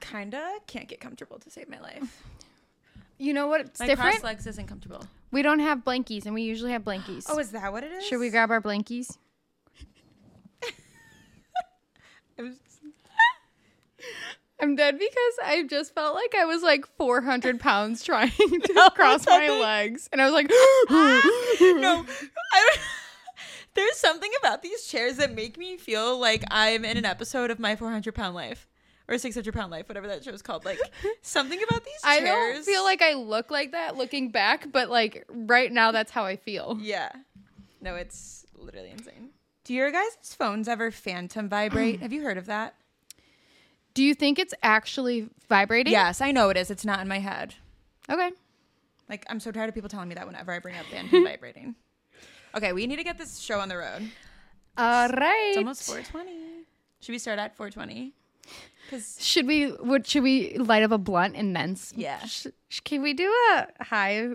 kinda can't get comfortable to save my life. You know what? It's My different. crossed legs isn't comfortable. We don't have blankies, and we usually have blankies. Oh, is that what it is? Should we grab our blankies? It was- I'm dead because I just felt like I was like 400 pounds trying to cross my legs, and I was like, no, I, don't. there's something about these chairs that make me feel like I'm in an episode of My 400 Pound Life or 600 Pound Life, whatever that show's called. Like something about these I chairs. don't feel like I look like that looking back, but like right now, that's how I feel. Yeah. No, it's literally insane. Do your guys' phones ever phantom vibrate? Have you heard of that? Do you think it's actually vibrating? Yes, I know it is. It's not in my head. Okay. Like I'm so tired of people telling me that whenever I bring up phantom vibrating. Okay, we need to get this show on the road. All right. It's almost 420. Should we start at 420? Should we? Would should we light up a blunt and then? Yeah. Sh- sh- can we do a high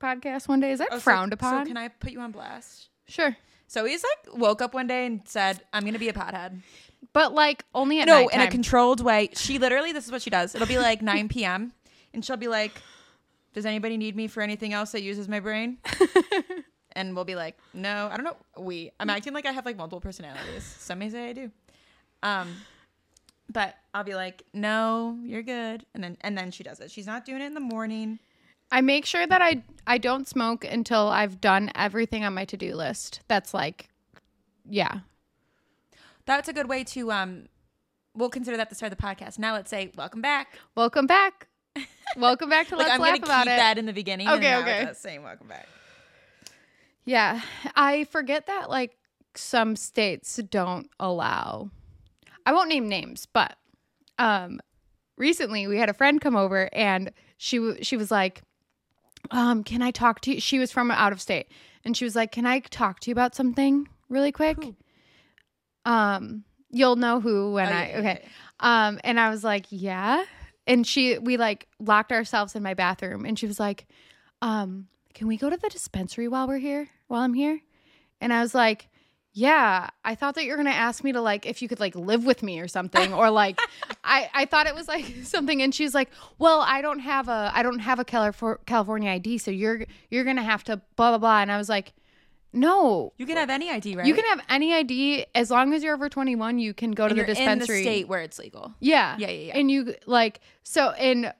podcast one day? Is that Oh, so- frowned upon? So can I put you on blast? sure, So he's like woke up one day and said, "I'm gonna be a pothead." but like only at No, nighttime. in a controlled way. She literally, this is what she does. It'll be like 9 p.m. and she'll be like, "Does anybody need me for anything else that uses my brain?" and we'll be like, "No, I don't know." We, I'm acting like I have like multiple personalities. Some may say I do. Um, but I'll be like, "No, you're good," and then and then she does it. She's not doing it in the morning. I make sure that I I don't smoke until I've done everything on my to do list. That's like, yeah, That's a good way to um. We'll consider that the start of the podcast. Now let's say, "Welcome back." welcome back, welcome back to Like Let's I'm Laugh about keep it. that in the beginning. Okay, okay. saying welcome back. Yeah, I forget that like some states don't allow. I won't name names, but um recently we had a friend come over and she w- she was like um can I talk to you? She was from out of state and she was like, "Can I talk to you about something really quick?" Um you'll know who when Oh, I yeah, yeah, okay. Um and I was like, "Yeah." And she we like locked ourselves in my bathroom and she was like, um, can we go to the dispensary while we're here? While I'm here? And I was like, yeah, I thought that you were gonna ask me to like if you could like live with me or something, or like I I thought it was like something. And she's like, well, I don't have a I don't have a Califor- California ID, so you're you're gonna have to blah blah blah. And I was like, no, You can have any ID, right? you can have any ID as long as you're over 21. You can go to and the you're dispensary. in the state where it's legal. Yeah. Yeah, yeah, yeah. And you like so and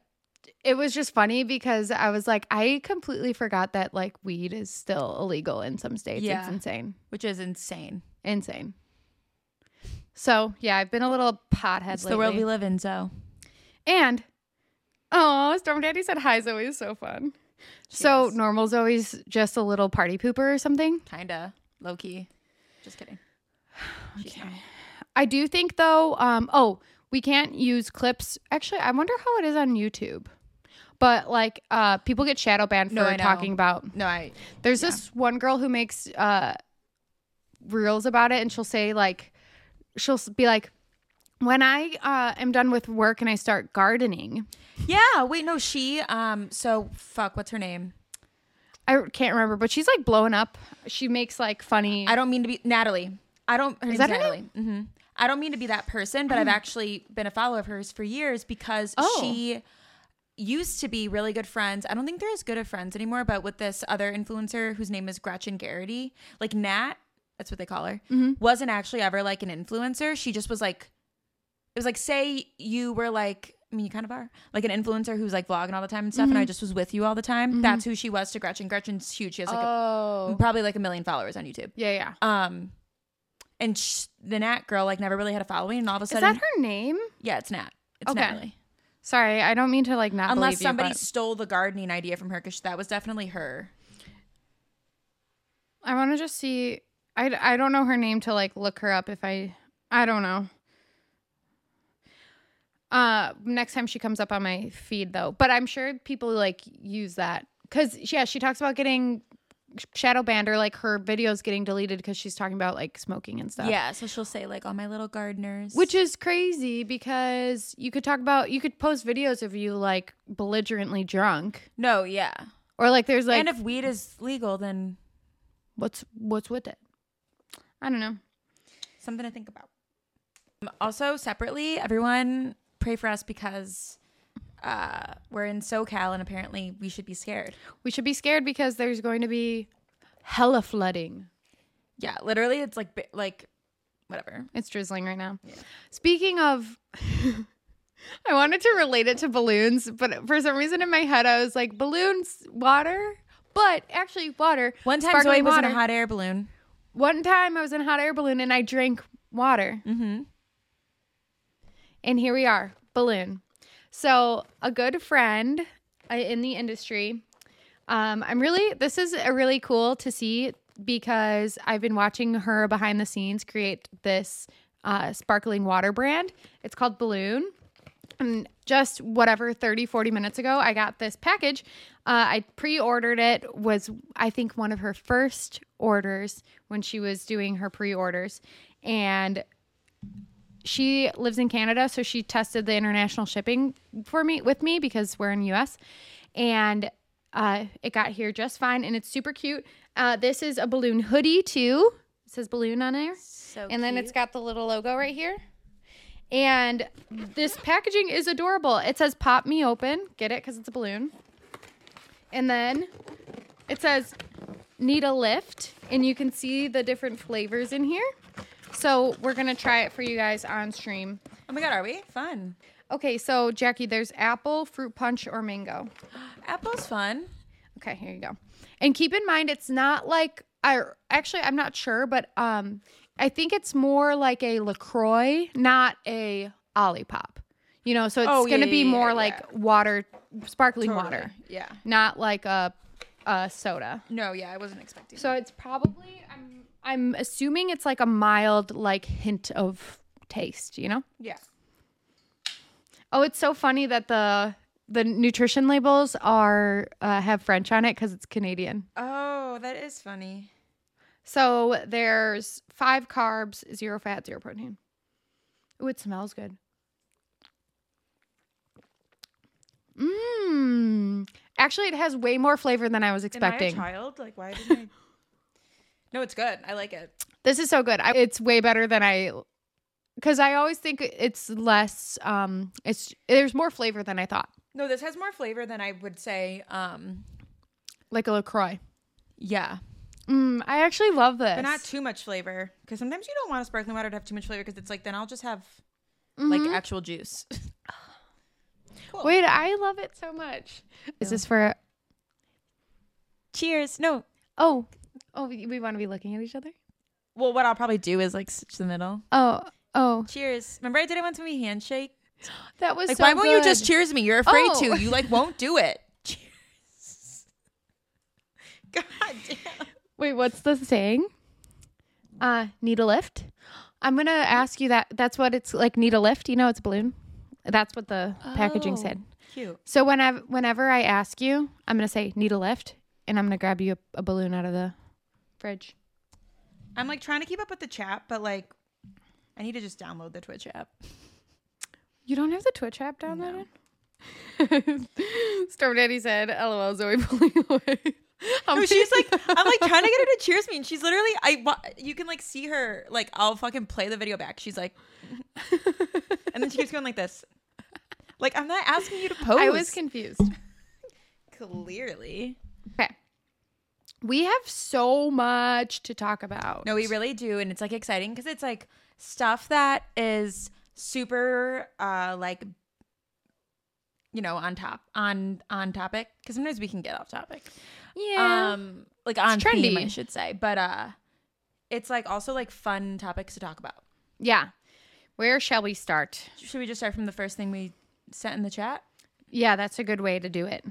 it was just funny because I was like, I completely forgot that like weed is still illegal in some states. Yeah. It's insane. which is insane. Insane. So yeah, I've been a little pothead It's lately. the world we live in, so And oh, Storm Daddy said hi Zoe is so fun. So is. normal Zoe's just a little party pooper or something. kinda low key. Just kidding. Not. I do think though, um, oh, we can't use clips. Actually, I wonder how it is on YouTube. But like, uh, people get shadow banned for No, I know. talking about. No, I There's this one girl who makes uh, reels about it, and she'll say like, she'll s- be like, when I uh, am done with work and I start gardening, yeah. Wait, no, she um. So fuck. What's her name? I can't remember, but she's like blowing up. She makes like funny. I don't mean to be Natalie. I don't. Her name's that her Natalie. hmm I don't mean to be that person, but I've actually been a follower of hers for years because Oh. she used to be really good friends. I don't think they're as good of friends anymore, but with this other influencer whose name is Gretchen Garrity, like Nat, that's what they call her, mm-hmm. wasn't actually ever like an influencer. She just was like, it was like, say you were like, I mean, you kind of are like an influencer who's like vlogging all the time and stuff, and mm-hmm. I just was with you all the time. Mm-hmm. That's who she was to Gretchen. Gretchen's huge. She has like a, oh, probably like a million followers on YouTube. yeah, yeah. Um, and sh- the Nat girl like never really had a following, and all of a Is sudden, that her name? yeah, it's Nat. It's Okay. Natalie. Sorry, I don't mean to like not Unless believe you, somebody but- stole the gardening idea from her, because that was definitely her. I want to just see. I, I don't know her name to like look her up if I. I don't know. Uh, next time she comes up on my feed though, but I'm sure people like use that because yeah, she talks about getting shadow banned or like her videos getting deleted because she's talking about like smoking and stuff. Yeah, so she'll say like all my little gardeners, Which is crazy because you could talk about you could post videos of you like belligerently drunk no, yeah. or like there's like and if weed is legal, then what's what's with it. I don't know. something to think about. Um, Also, separately, everyone pray for us because uh, we're in SoCal and apparently we should be scared. We should be scared because there's going to be hella flooding. Yeah, literally, it's like like whatever. It's drizzling right now. Speaking of, I wanted to relate it to balloons, but for some reason in my head I was like balloons, water, but actually water. One time Zoe was in a hot air balloon. One time I was in a hot air balloon and I drank water. Mm-hmm. And here we are, balloon. So, a good friend uh, in the industry. Um, I'm really, this is really cool to see because I've been watching her behind the scenes create this uh, sparkling water brand. It's called Balloon. And just whatever 30 40 minutes ago i got this package uh, i pre-ordered it was i think one of her first orders when she was doing her pre-orders and she lives in Canada, so she tested the international shipping for me with me because we're in the US, and uh, it got here just fine, and it's super cute. Uh, this is a balloon hoodie too. It says balloon on there, So and then it's got the little logo right here. And this packaging is adorable. It says "Pop me open." Get it? Because it's a balloon. And then it says "Need a lift," and you can see the different flavors in here. So we're gonna try it for you guys on stream. Oh my god, are we fun? Okay, so Jackie, there's apple, fruit punch, or mango. Apple's fun. Okay, here you go. And keep in mind, it's not like I actually I'm not sure, but um, I think it's more like a LaCroix, not a Olipop. You know, so it's Oh, yeah, gonna be yeah, more yeah. like water, sparkling Totally. water, Yeah. not like a, a soda. No, yeah, I wasn't expecting. So it's probably I'm I'm assuming it's like a mild like hint of taste. You know. yeah. Oh, it's so funny that the the nutrition labels are uh, have French on it because it's Canadian. Oh, that is funny. So there's five carbs, zero fat, zero protein. Ooh, it smells good. Mmm. Actually, it has way more flavor than I was expecting. Am I a child? Like, why didn't I? No, it's good. I like it. This is so good. I, it's way better than I because I always think it's less um it's there's more flavor than I thought. No, this has more flavor than I would say. Um, Like a LaCroix. yeah, Mm, I actually love this. but not too much flavor. Because sometimes you don't want a sparkling water to have too much flavor. Because it's like then I'll just have Mhm. like actual juice. Cool. Wait, I love it so much. Is this for Cheers. No. Oh. Oh, we, we want to be looking at each other? Well, what I'll probably do is like switch the middle. Oh. Oh. Cheers. Remember I did it once when we handshake. That was Like, so why won't you good. just cheers me? You're afraid Oh. to. You like won't do it. Cheers. God damn. Wait, what's the saying? Uh, need a lift? I'm gonna ask you that. That's what it's like. Need a lift? You know, it's a balloon. That's what the packaging Oh. said. Cute. So whenever whenever I ask you, I'm gonna say need a lift, and I'm gonna grab you a, a balloon out of the fridge. I'm like trying to keep up with the chat, but like I need to just download the Twitch app. You don't have the Twitch app downloaded? Storm Daddy said, "LOL, Zoe pulling away." No, she's like, I'm like trying to get her to cheers me, and she's literally, I, you can like see her, like I'll fucking play the video back. She's like, and then she keeps going like this. Like I'm not asking you to pose. I was confused. clearly. We have so much to talk about. No, we really do, and it's like exciting because it's like stuff that is super, uh, like, you know, on top, on on topic. Because sometimes we can get off topic. Yeah. Um, like on It's theme, I should say. But uh, it's like also like fun topics to talk about. yeah. Where shall we start? Should we just start from the first thing we sent in the chat? Yeah, that's a good way to do it.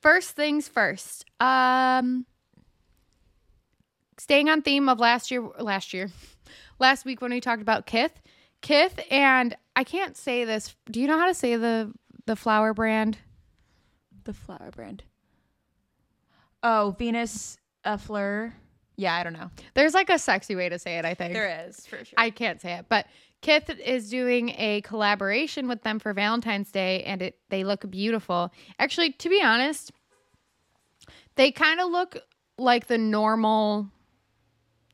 First things first. Um staying on theme of last year last year. Last week when we talked about Kith. Kith and I can't say this. Do you know how to say the the flower brand? The flower brand. Oh, Venus et Fleur. Yeah, I don't know. There's like a sexy way to say it, I think. There is for sure. I can't say it, but Kith is doing a collaboration with them for Valentine's Day, and it they look beautiful. Actually, to be honest, they kind of look like the normal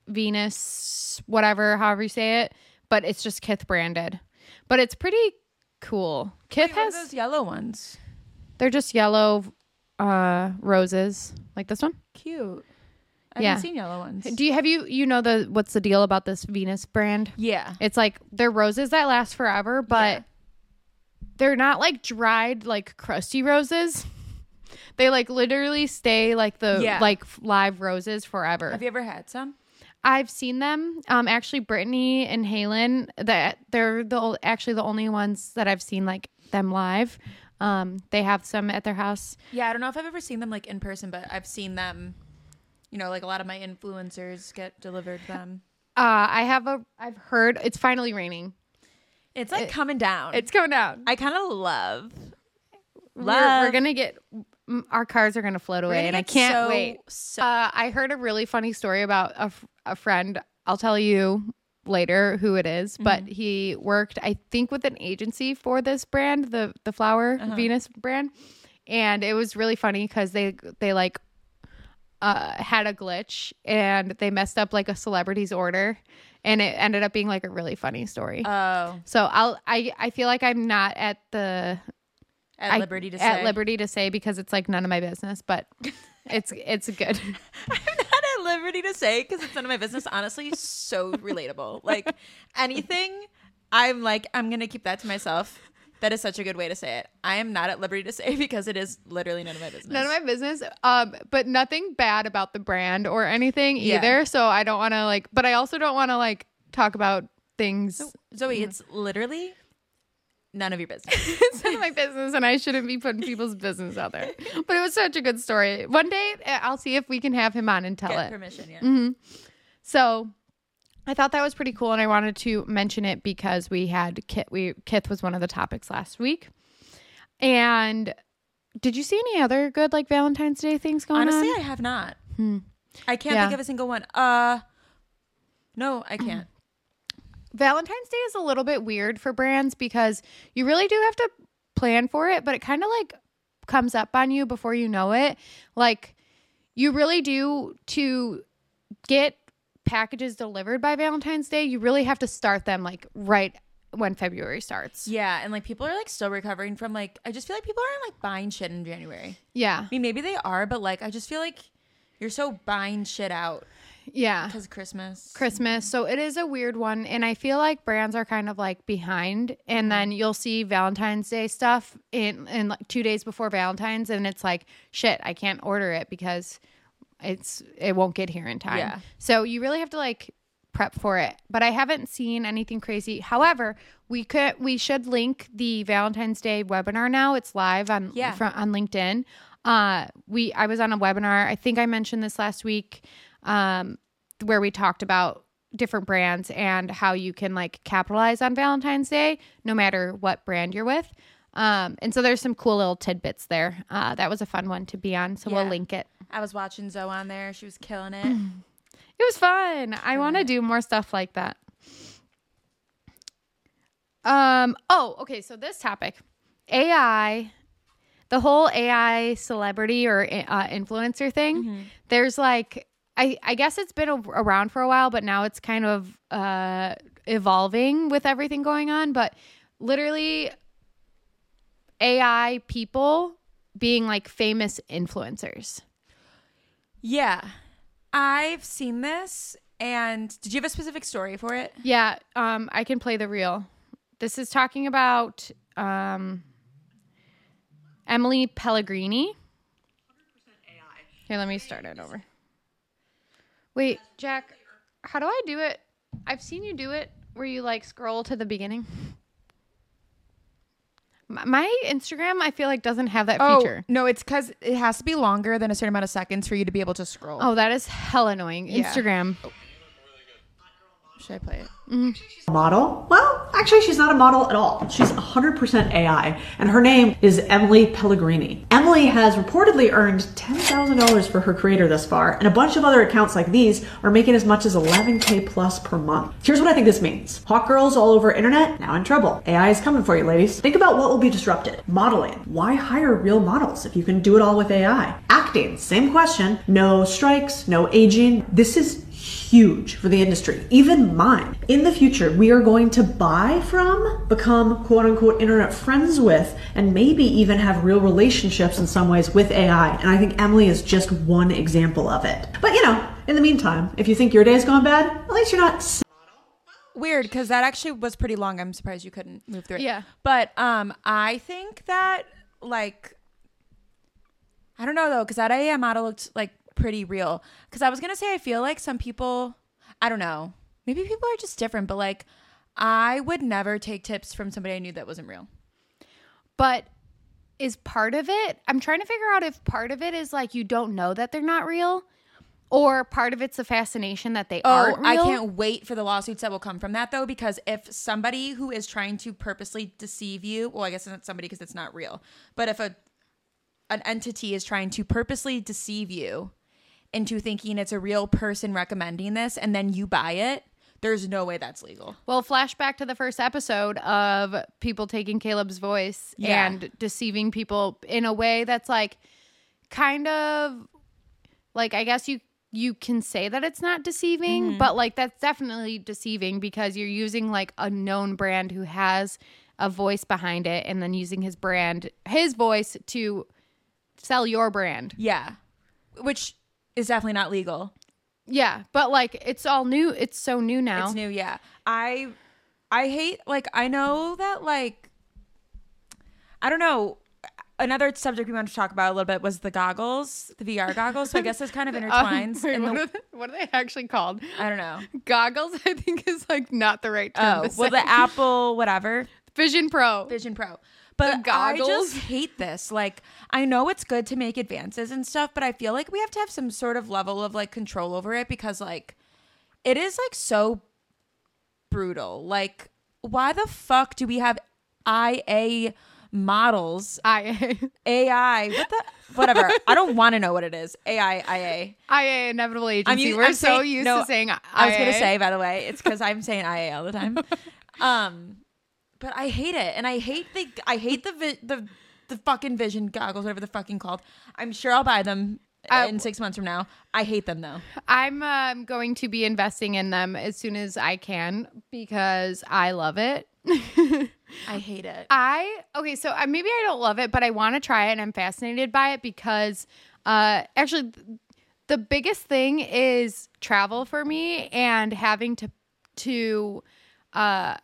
Venus, whatever, however you say it, but it's just Kith branded. But it's pretty cool. Kith Wait, has those yellow ones? they're just yellow uh roses like this one. Cute. I Yeah. haven't seen yellow ones. Do you have you you know the what's the deal about this Venus brand? yeah. It's like they're roses that last forever, but Yeah. they're not like dried like crusty roses. They like literally stay like the Yeah. like live roses forever. Have you ever had some? I've seen them. Um, actually, Brittany and Halen, that they're the actually the only ones that I've seen like them live. Um, they have some at their house. Yeah, I don't know if I've ever seen them like in person, but I've seen them. You know, like a lot of my influencers get delivered them. Uh, I have a. I've heard it's finally raining. It's like coming down. It's coming down. I kind of love. We're, Love. we're gonna get our cars are gonna float away, and I can't so- wait. so- Uh, I heard a really funny story about a, f- a friend. I'll tell you later who it is, Mm-hmm. but he worked, I think, with an agency for this brand, the the flower Uh-huh. Venus brand, and it was really funny because they they like uh, had a glitch and they messed up like a celebrity's order, and it ended up being like a really funny story. Oh, so I'll I I feel like I'm not at the at I- liberty to at say. liberty to say because it's like none of my business, but it's it's good. I'm not at liberty to say because it's none of my business. Honestly, so relatable. Like anything, I'm like I'm gonna keep that to myself. That is such a good way to say it. I am not at liberty to say because it is literally none of my business. None of my business. Um, but nothing bad about the brand or anything Yeah. either. So I don't want to like, but I also don't want to like talk about things. Zoe, it's literally none of your business. it's none of my business, and I shouldn't be putting people's business out there. But it was such a good story. One day uh, I'll see if we can have him on and tell Get it. permission, yeah. Mm-hmm. So I thought that was pretty cool, and I wanted to mention it because we had Kit. We Kith was one of the topics last week, and did you see any other good like Valentine's Day things going Honestly, on? Honestly, I have not. Hmm. I can't Yeah. think of a single one. Uh, no, I can't. Valentine's Day is a little bit weird for brands because you really do have to plan for it, but it kind of like comes up on you before you know it. Like you really do to get packages delivered by Valentine's Day, you really have to start them like right when February starts. Yeah, and like people are like still recovering from like I just feel like people aren't like buying shit in January. Yeah. I mean, maybe they are, but like I just feel like you're so buying shit out Yeah. because Christmas. Christmas. So it is a weird one. And I feel like brands are kind of like behind. And then you'll see Valentine's Day stuff in, in like two days before Valentine's. And it's like, shit, I can't order it because it's, it won't get here in time. Yeah. So you really have to like prep for it. But I haven't seen anything crazy. However, we could, we should link the Valentine's Day webinar now. It's live on, Yeah. on LinkedIn. Uh, we, I was on a webinar. I think I mentioned this last week. Um, where we talked about different brands and how you can like capitalize on Valentine's Day no matter what brand you're with. Um, and so there's some cool little tidbits there. Uh, that was a fun one to be on. So Yeah. we'll link it. I was watching Zoe on there. She was killing it. It was fun. I want to do more stuff like that. Um, oh, okay. So this topic, AI, the whole AI celebrity or uh, influencer thing. There's like, I I guess it's been a- around for a while, but now it's kind of uh evolving with everything going on. But literally, AI people being like famous influencers. yeah, I've seen this. And did you have a specific story for it? Yeah, um, I can play the reel. This is talking about um, Emily Pellegrini. Here, let me start it over. Wait, Jack, how do I do it? I've seen you do it where you like scroll to the beginning. My Instagram, I feel like, doesn't have that oh, feature. Oh, no, it's because it has to be longer than a certain amount of seconds for you to be able to scroll. Oh, that is hell annoying. Yeah. Instagram. Oh, Should I play it? Mm-hmm. model? Well, actually, she's not a model at all. She's 100% AI, and her name is Emily Pellegrini. Emily has reportedly earned $10,000 for her creator thus far, and a bunch of other accounts like these are making as much as 11k plus per month. Here's what I think this means. Hot girls all over internet now in trouble. AI is coming for you, ladies. Think about what will be disrupted. Modeling. Why hire real models if you can do it all with AI? Acting. Same question. No strikes, no aging. This is huge for the industry, even mine. In the future, we are going to buy from, become quote unquote internet friends with, and maybe even have real relationships in some ways with AI. And I think Emily is just one example of it. But you know, in the meantime, if you think your day's gone bad, at least you're not Weird, because that actually was pretty long. I'm surprised you couldn't move through it. Yeah. But um, I think that like, I don't know though, because that AI model looked like pretty real. Because I was gonna say I feel like some people, I don't know, maybe people are just different, but like, I would never take tips from somebody I knew that wasn't real. But is part of it? I'm trying to figure out if part of it is like you don't know that they're not real, or part of it's the fascination that they Oh. I can't wait for the lawsuits that will come from that though, because if somebody who is trying to purposely deceive you, well, I guess it's not somebody because it's not real, but if a an entity is trying to purposely deceive you into thinking it's a real person recommending this, and then you buy it, there's no way that's legal. Well, flashback to the first episode of people taking Caleb's voice Yeah. and deceiving people in a way that's like kind of like I guess you you can say that it's not deceiving, Mm-hmm. but like that's definitely deceiving because you're using like a known brand who has a voice behind it and then using his brand, his voice to sell your brand. Yeah, which is definitely not legal. Yeah, but like it's all new. It's so new now. It's new, yeah. I I hate like I know that like I don't know. Another subject we wanted to talk about a little bit was the goggles, the VR goggles. So I guess it's kind of Um, intertwines. wait, in what, the- are they, what are they actually called? I don't know. Goggles, I think, is like not the right term. Oh, well, say. the Apple whatever Vision Pro. Vision Pro. But I just hate this. Like, I know it's good to make advances and stuff, but I feel like we have to have some sort of level of like control over it because like it is like so brutal. Like, why the fuck do we have IA models, IA, AI, what the whatever? I don't want to know what it is. AI, IA. IA, inevitable agency. u- We're I'm so saying- used no, to saying. I was gonna say, by the way, it's because I'm saying IA all the time. Um, but I hate it, and I hate the I hate the vi- the the fucking vision goggles, whatever they're fucking called. I'm sure I'll buy them I- in six months from now. I hate them though. I'm um, going to be investing in them as soon as I can because I love it. I hate it. I okay, so I, maybe I don't love it, but I want to try it, and I'm fascinated by it because uh, actually, th- the biggest thing is travel for me and having to to uh,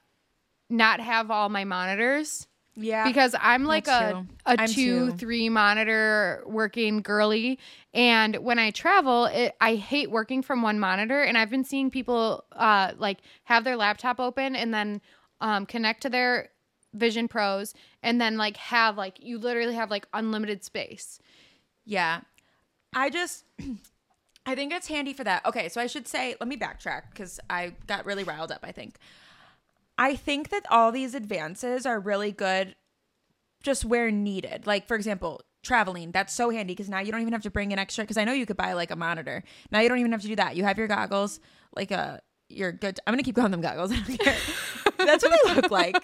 not have all my monitors Yeah, because I'm like a a I'm two too. three monitor working girly, and when I travel, it, I hate working from one monitor. And I've been seeing people uh, like have their laptop open and then um, connect to their Vision Pros, and then like have like you literally have like unlimited space. Yeah. I just I think it's handy for that. Okay, so I should say let me backtrack cuz I got really riled up, I think. I think that all these advances are really good just where needed. Like for example, traveling, that's so handy cuz now you don't even have to bring an extra cuz I know you could buy like a monitor. Now you don't even have to do that. You have your goggles like a you're good. I'm going to keep calling them goggles. I don't care. that's what they look like.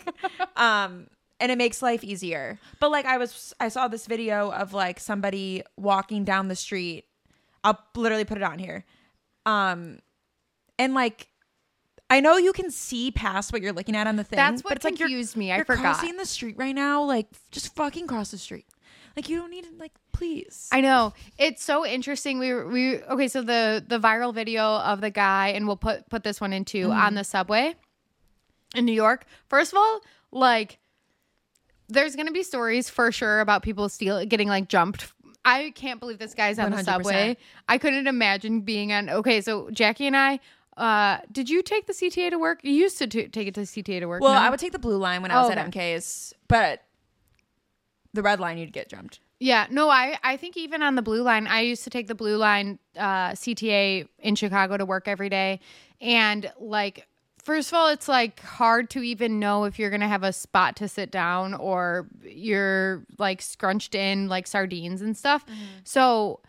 Um and it makes life easier. But like I was I saw this video of like somebody walking down the street. I'll literally put it on here. Um and like I know you can see past what you're looking at on the thing. That's what but it's like you're, confused me. I you're forgot. crossing the street right now. Like just fucking cross the street. Like you don't need to like please. I know it's so interesting. We were- we okay. So the the viral video of the guy, and we'll put put this one into mm-hmm. on the subway in New York. First of all, like there's gonna be stories for sure about people steal getting like jumped. I can't believe this guy's on the 100%. subway. I couldn't imagine being on. Okay, so Jackie and I. Uh, did you take the CTA to work? You used to t- take it to CTA to work. well, no? I would take the blue line when I was Oh, at okay. MK's, but the red line you'd get jumped. Yeah, no, I I think even on the blue line, I used to take the blue line uh, CTA in Chicago to work every day, and like first of all, it's like hard to even know if you're gonna have a spot to sit down or you're like scrunched in like sardines and stuff. So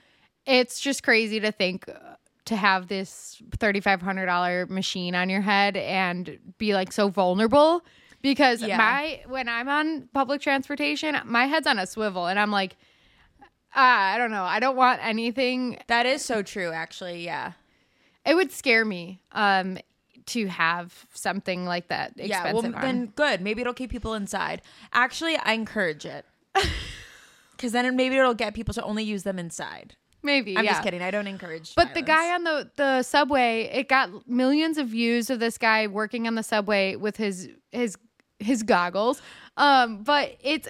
it's just crazy to think uh, to have this thirty five hundred dollar machine on your head and be like so vulnerable because Yeah. my when I'm on public transportation, my head's on a swivel and I'm like, ah, I don't know, I don't want anything. That is so true, actually. Yeah. it would scare me um to have something like that expensive Yeah, well, on. then good. Maybe it'll keep people inside. Actually, I encourage it. Because then maybe it'll get people to only use them inside. Maybe I'm yeah. just kidding. I don't encourage. But the guy on the the subway, it got millions of views of this guy working on the subway with his his his goggles. Um, but it's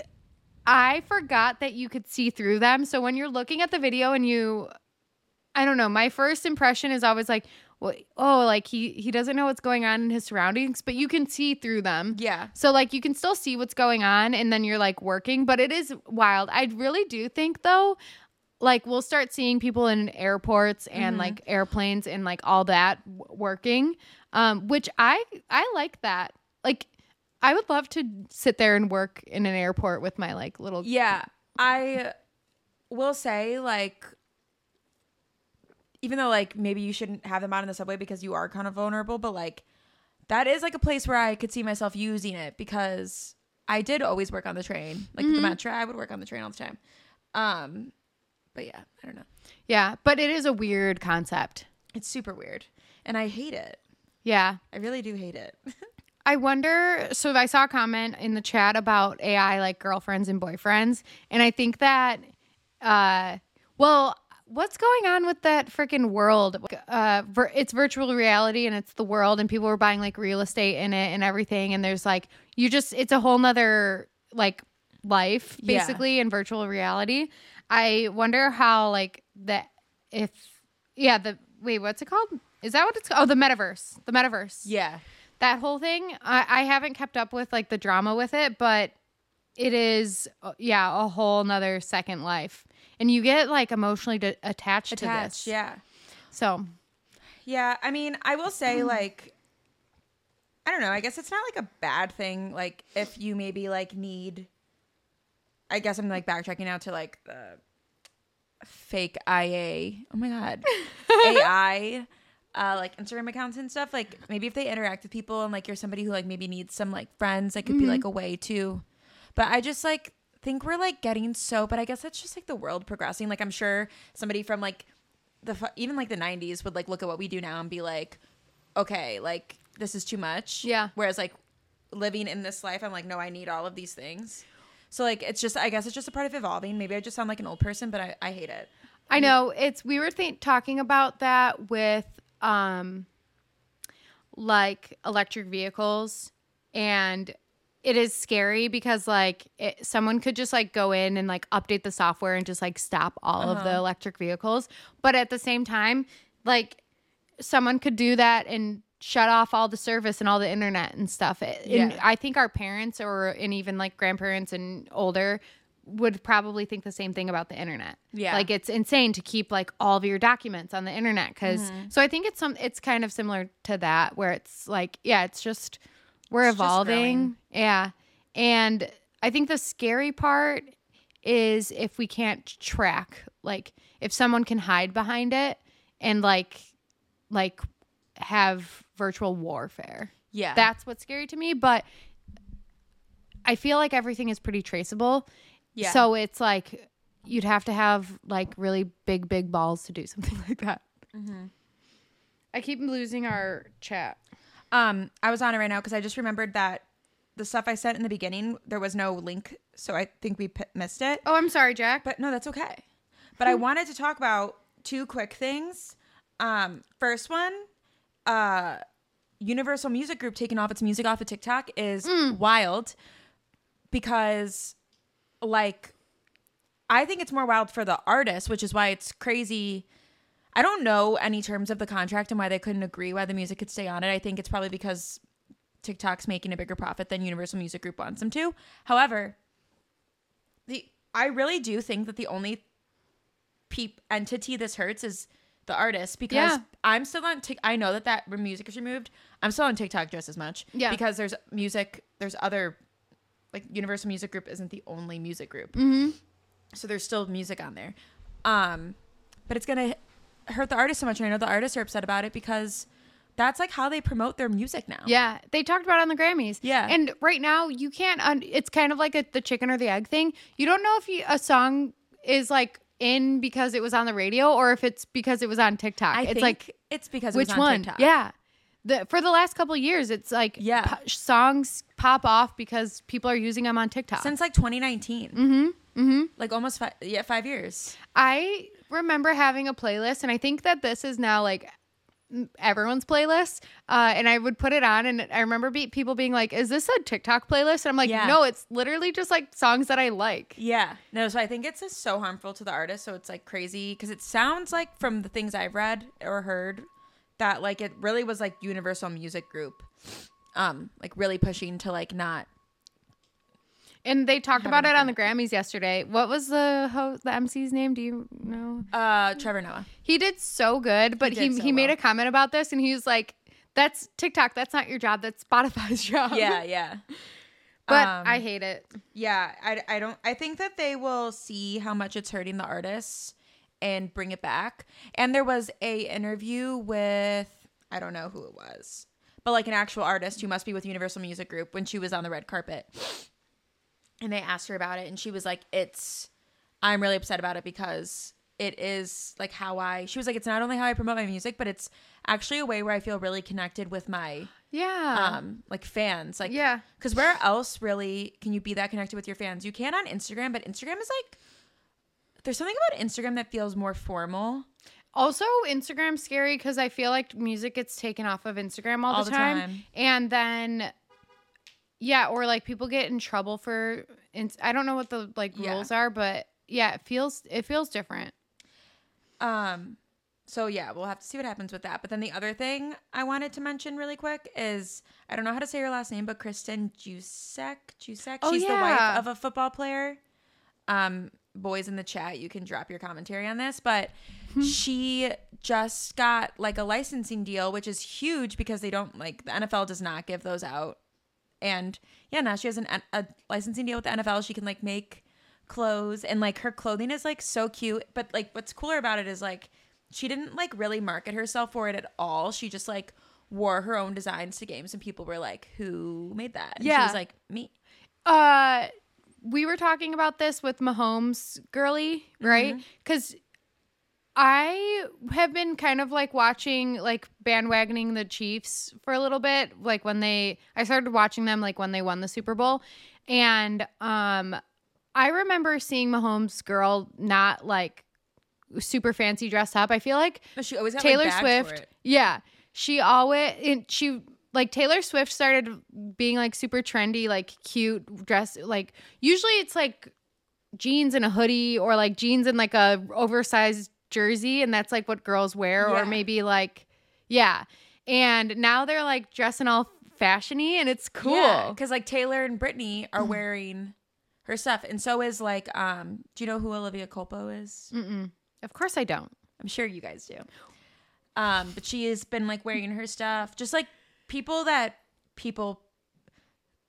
I forgot that you could see through them. So when you're looking at the video and you I don't know, my first impression is always like, well, oh, like he he doesn't know what's going on in his surroundings, but you can see through them. Yeah. So like you can still see what's going on and then you're like working, but it is wild. I really do think though like we'll start seeing people in airports and like airplanes and like all that w- working um which I I like that. Like I would love to sit there and work in an airport with my like little Yeah, I will say like even though like maybe you shouldn't have them out in the subway because you are kind of vulnerable, but like that is like a place where I could see myself using it because I did always work on the train. Like the metro, I would work on the train all the time. Um but yeah, I don't know. Yeah, but it is a weird concept. It's super weird. And I hate it. Yeah. I really do hate it. I wonder. So I saw a comment in the chat about AI, like girlfriends and boyfriends, and I think that, uh, well, what's going on with that freaking world? Uh, vir- it's virtual reality and it's the world, and people are buying like real estate in it and everything, and there's like you just it's a whole nother like life Yeah. basically in virtual reality. I wonder how like the if yeah the wait what's it called? Is that what it's called? Oh, the metaverse. The metaverse yeah. that whole thing I, I haven't kept up with like the drama with it but it is uh, yeah a whole nother second life and you get like emotionally de- attached, to Attached, this yeah. so Yeah, I mean, I will say like I don't know, I guess it's not like a bad thing like if you maybe like need I guess I'm like backtracking now to like the fake IA. Oh my god. AI uh like Instagram accounts and stuff like maybe if they interact with people and like you're somebody who like maybe needs some like friends that could be like a way to but I just like think we're like getting so but I guess that's just like the world progressing like I'm sure somebody from like the even like the 90s would like look at what we do now and be like okay like this is too much Yeah. whereas like living in this life i'm like no i need all of these things so like it's just i guess it's just a part of evolving. Maybe i just sound like an old person but i, I hate it. I know. It's we were think, talking about that with um like electric vehicles and it is scary because like it, someone could just like go in and like update the software and just like stop all of the electric vehicles. But at the same time like someone could do that and shut off all the service and all the internet and stuff It- and i think our parents or and even like grandparents and older would probably think the same thing about the internet Yeah. like it's insane to keep like all of your documents on the internet because Mm-hmm. so i think it's some it's kind of similar to that where it's like yeah it's just we're It's evolving growing. yeah and i think the scary part is if we can't track like if someone can hide behind it and like like have virtual warfare yeah that's what's scary to me but i feel like everything is pretty traceable Yeah. so it's like you'd have to have like really big big balls to do something like that Mm-hmm. i keep losing our chat um i was on it right now because i just remembered that the stuff i sent in the beginning there was no link so i think we p- missed it oh i'm sorry jack But no, that's okay. But I wanted to talk about two quick things. Um, first one, uh, Universal Music Group taking off its music off of TikTok is wild because, like, I think it's more wild for the artist, which is why it's crazy. I don't know any terms of the contract and why they couldn't agree why the music could stay on it. I think it's probably because TikTok's making a bigger profit than Universal Music Group wants them to. However, the I really do think that the only peep entity this hurts is the artist because Yeah. I'm still on Tik. I know that that music is removed. I'm still on TikTok just as much. Yeah. Because there's music. There's other like Universal Music Group isn't the only music group. mm-hmm. So there's still music on there. Um, but it's gonna hurt the artist so much. And I know the artists are upset about it because that's like how they promote their music now. yeah they talked about it on the grammys Yeah. and right now you can't un- it's kind of like a, the chicken or the egg thing you don't know if you, a song is like in because it was on the radio or if it's because it was on TikTok. I it's like it's because it which was on one? TikTok. Yeah. The, for the last couple years, it's like Yeah. po- songs pop off because people are using them on TikTok. since like 2019. mm-hmm. Mm-hmm. Like almost five, yeah, five years. I remember having a playlist, and I think that this is now like everyone's playlist. Uh, and I would put it on, and I remember be- people being like, "Is this a TikTok playlist?" And I'm like, Yeah. "No, it's literally just like songs that I like." Yeah. No, so I think it's just so harmful to the artist. So it's like crazy because it sounds like from the things I've read or heard that like it really was like Universal Music Group, um, like really pushing to like not. And they talked about it on the. Grammys yesterday. What was the ho- the MC's name? Do you know? Uh, Trevor Noah. He did so good, but he he, so made well. a comment about this, and he was like, "That's TikTok. That's not your job. That's Spotify's job." Yeah, yeah. but Um, I hate it. Yeah, I, I don't I think that they will see how much it's hurting the artists and bring it back. And there was a interview with I don't know who it was, but like an actual artist who must be with Universal Music Group when she was on the red carpet. And they asked her about it and she was like it's I'm really upset about it because it is like how I she was like it's not only how I promote my music, but it's actually a way where I feel really connected with my Yeah. um like fans. Like yeah. because where else really can you be that connected with your fans? You can on Instagram, but Instagram is like there's something about Instagram that feels more formal. Also, Instagram's scary because I feel like music gets taken off of Instagram all, All the, the time. time. and then yeah, or like people get in trouble for. ins- I don't know what the like Yeah. rules are, but yeah, it feels it feels different. Um, so yeah, we'll have to see what happens with that. But then the other thing I wanted to mention really quick is I don't know how to say your last name, but Kristin Jusek. Jusek. Oh, She's the yeah. wife of a football player. Um, boys in the chat, you can drop your commentary on this, but she just got like a licensing deal, which is huge because they don't like the NFL does not give those out. And yeah, now she has an, a licensing deal with the NFL. She can like make clothes and like her clothing is like so cute. But like what's cooler about it is like she didn't like really market herself for it at all. She just like wore her own designs to games and people were like, Who made that? And she Yeah. was like, Me. Uh, we were talking about this with Mahomes girly, right? Mm-hmm. I have been kind of like watching like bandwagoning the Chiefs for a little bit. Like when they, I started watching them like when they won the Super Bowl, and um, I remember seeing Mahomes girl not like super fancy dressed up. I feel like But she always had Taylor like, Swift. Yeah. She always it, she like Taylor Swift started being like super trendy, like cute dress. Like usually it's like jeans and a hoodie or like jeans and like a oversized jersey, and that's like what girls wear, Yeah. or maybe like yeah. And now they're like dressing all fashiony, and it's cool. Because like Taylor and Brittany are wearing her stuff. And so is like um do you know who Olivia Culpo is? Mm-mm. Of course I don't. I'm sure you guys do. Um, but she has been like wearing her stuff, just like people that people.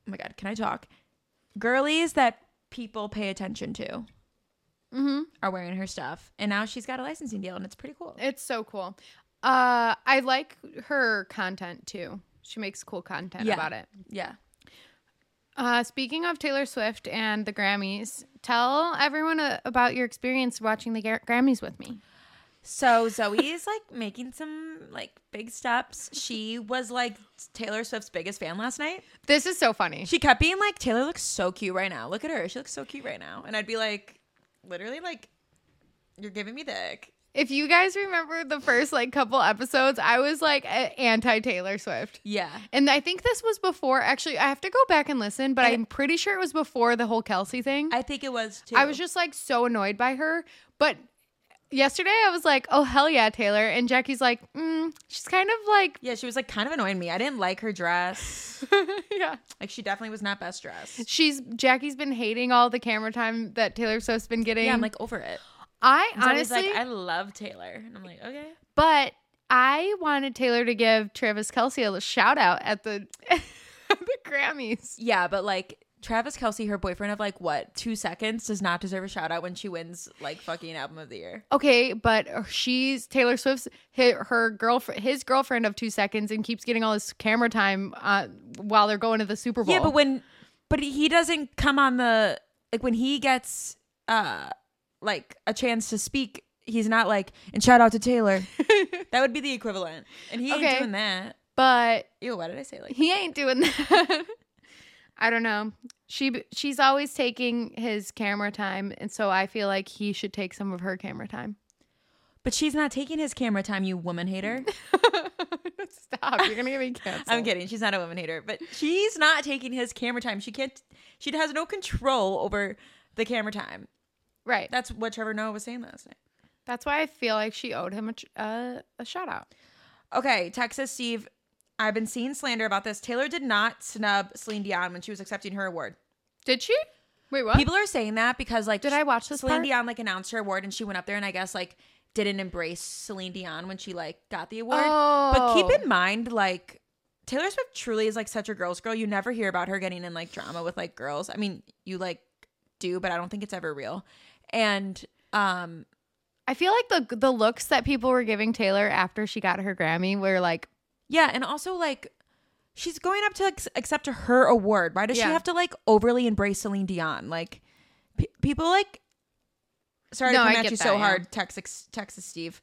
Oh my god, can I talk? Girlies that people pay attention to Mm-hmm. are wearing her stuff, and now she's got a licensing deal, and it's pretty cool. It's so cool. Uh, I like her content too. She makes cool content Yeah. about it. Yeah. Uh, speaking of Taylor Swift and the Grammys, tell everyone uh, about your experience watching the Gra- Grammys with me. So Zoe is like making some like big steps. She was like Taylor Swift's biggest fan last night. This is so funny. She kept being like, Taylor looks so cute right now. Look at her. She looks so cute right now. And I'd be like, literally, like, you're giving me the ick. If you guys remember the first like couple episodes, I was like anti Taylor Swift. Yeah. And I think this was before, actually, I have to go back and listen, but And- I'm pretty sure it was before the whole Kelce thing. I think it was too. I was just like so annoyed by her. But yesterday I was like, oh, hell yeah, Taylor. And Jackie's like, mm, she's kind of like, Yeah, she was like kind of annoying me. I didn't like her dress. yeah. like she definitely was not best dressed. She's, Jackie's been hating all the camera time that Taylor Swift's been getting. Yeah, I'm like over it. I honestly, like, I love Taylor. And I'm like, okay. but I wanted Taylor to give Travis Kelce a shout out at the, at the Grammys. Yeah, but like Travis Kelce, her boyfriend of like what, two seconds, does not deserve a shout out when she wins like fucking album of the year. Okay, but she's Taylor Swift's her, her girlfriend, his girlfriend of two seconds, and keeps getting all this camera time uh, while they're going to the Super Bowl. Yeah, but when but he doesn't come on the like when he gets uh like a chance to speak, he's not like and shout out to Taylor. that would be the equivalent, and he Okay. ain't doing that. But Ew, what did I say? Like he ain't doing that. I don't know. She she's always taking his camera time, and so I feel like he should take some of her camera time. But she's not taking his camera time, you woman hater. Stop! You're gonna get me canceled. I'm kidding. She's not a woman hater, but she's not taking his camera time. She can't. She has no control over the camera time. Right. That's what Trevor Noah was saying last night. That's why I feel like she owed him a uh, a shout out. Okay, Texas Steve. I've been seeing slander about this. Taylor did not snub Celine Dion when she was accepting her award. Did she? Wait, what? People are saying that because like Did I watch this Celine part? Dion like announced her award and she went up there and I guess like didn't embrace Celine Dion when she like got the award. But keep Oh. in mind like Taylor Swift truly is like such a girl's girl. You never hear about her getting in like drama with like girls. I mean, you like do, but I don't think it's ever real. And um I feel like the the looks that people were giving Taylor after she got her Grammy were like, yeah, and also like she's going up to ex- accept her award. Why does she Yeah. have to like overly embrace Celine Dion? Like pe- people like sorry No, to I come at get you that, so yeah. hard, Texas Texas Steve.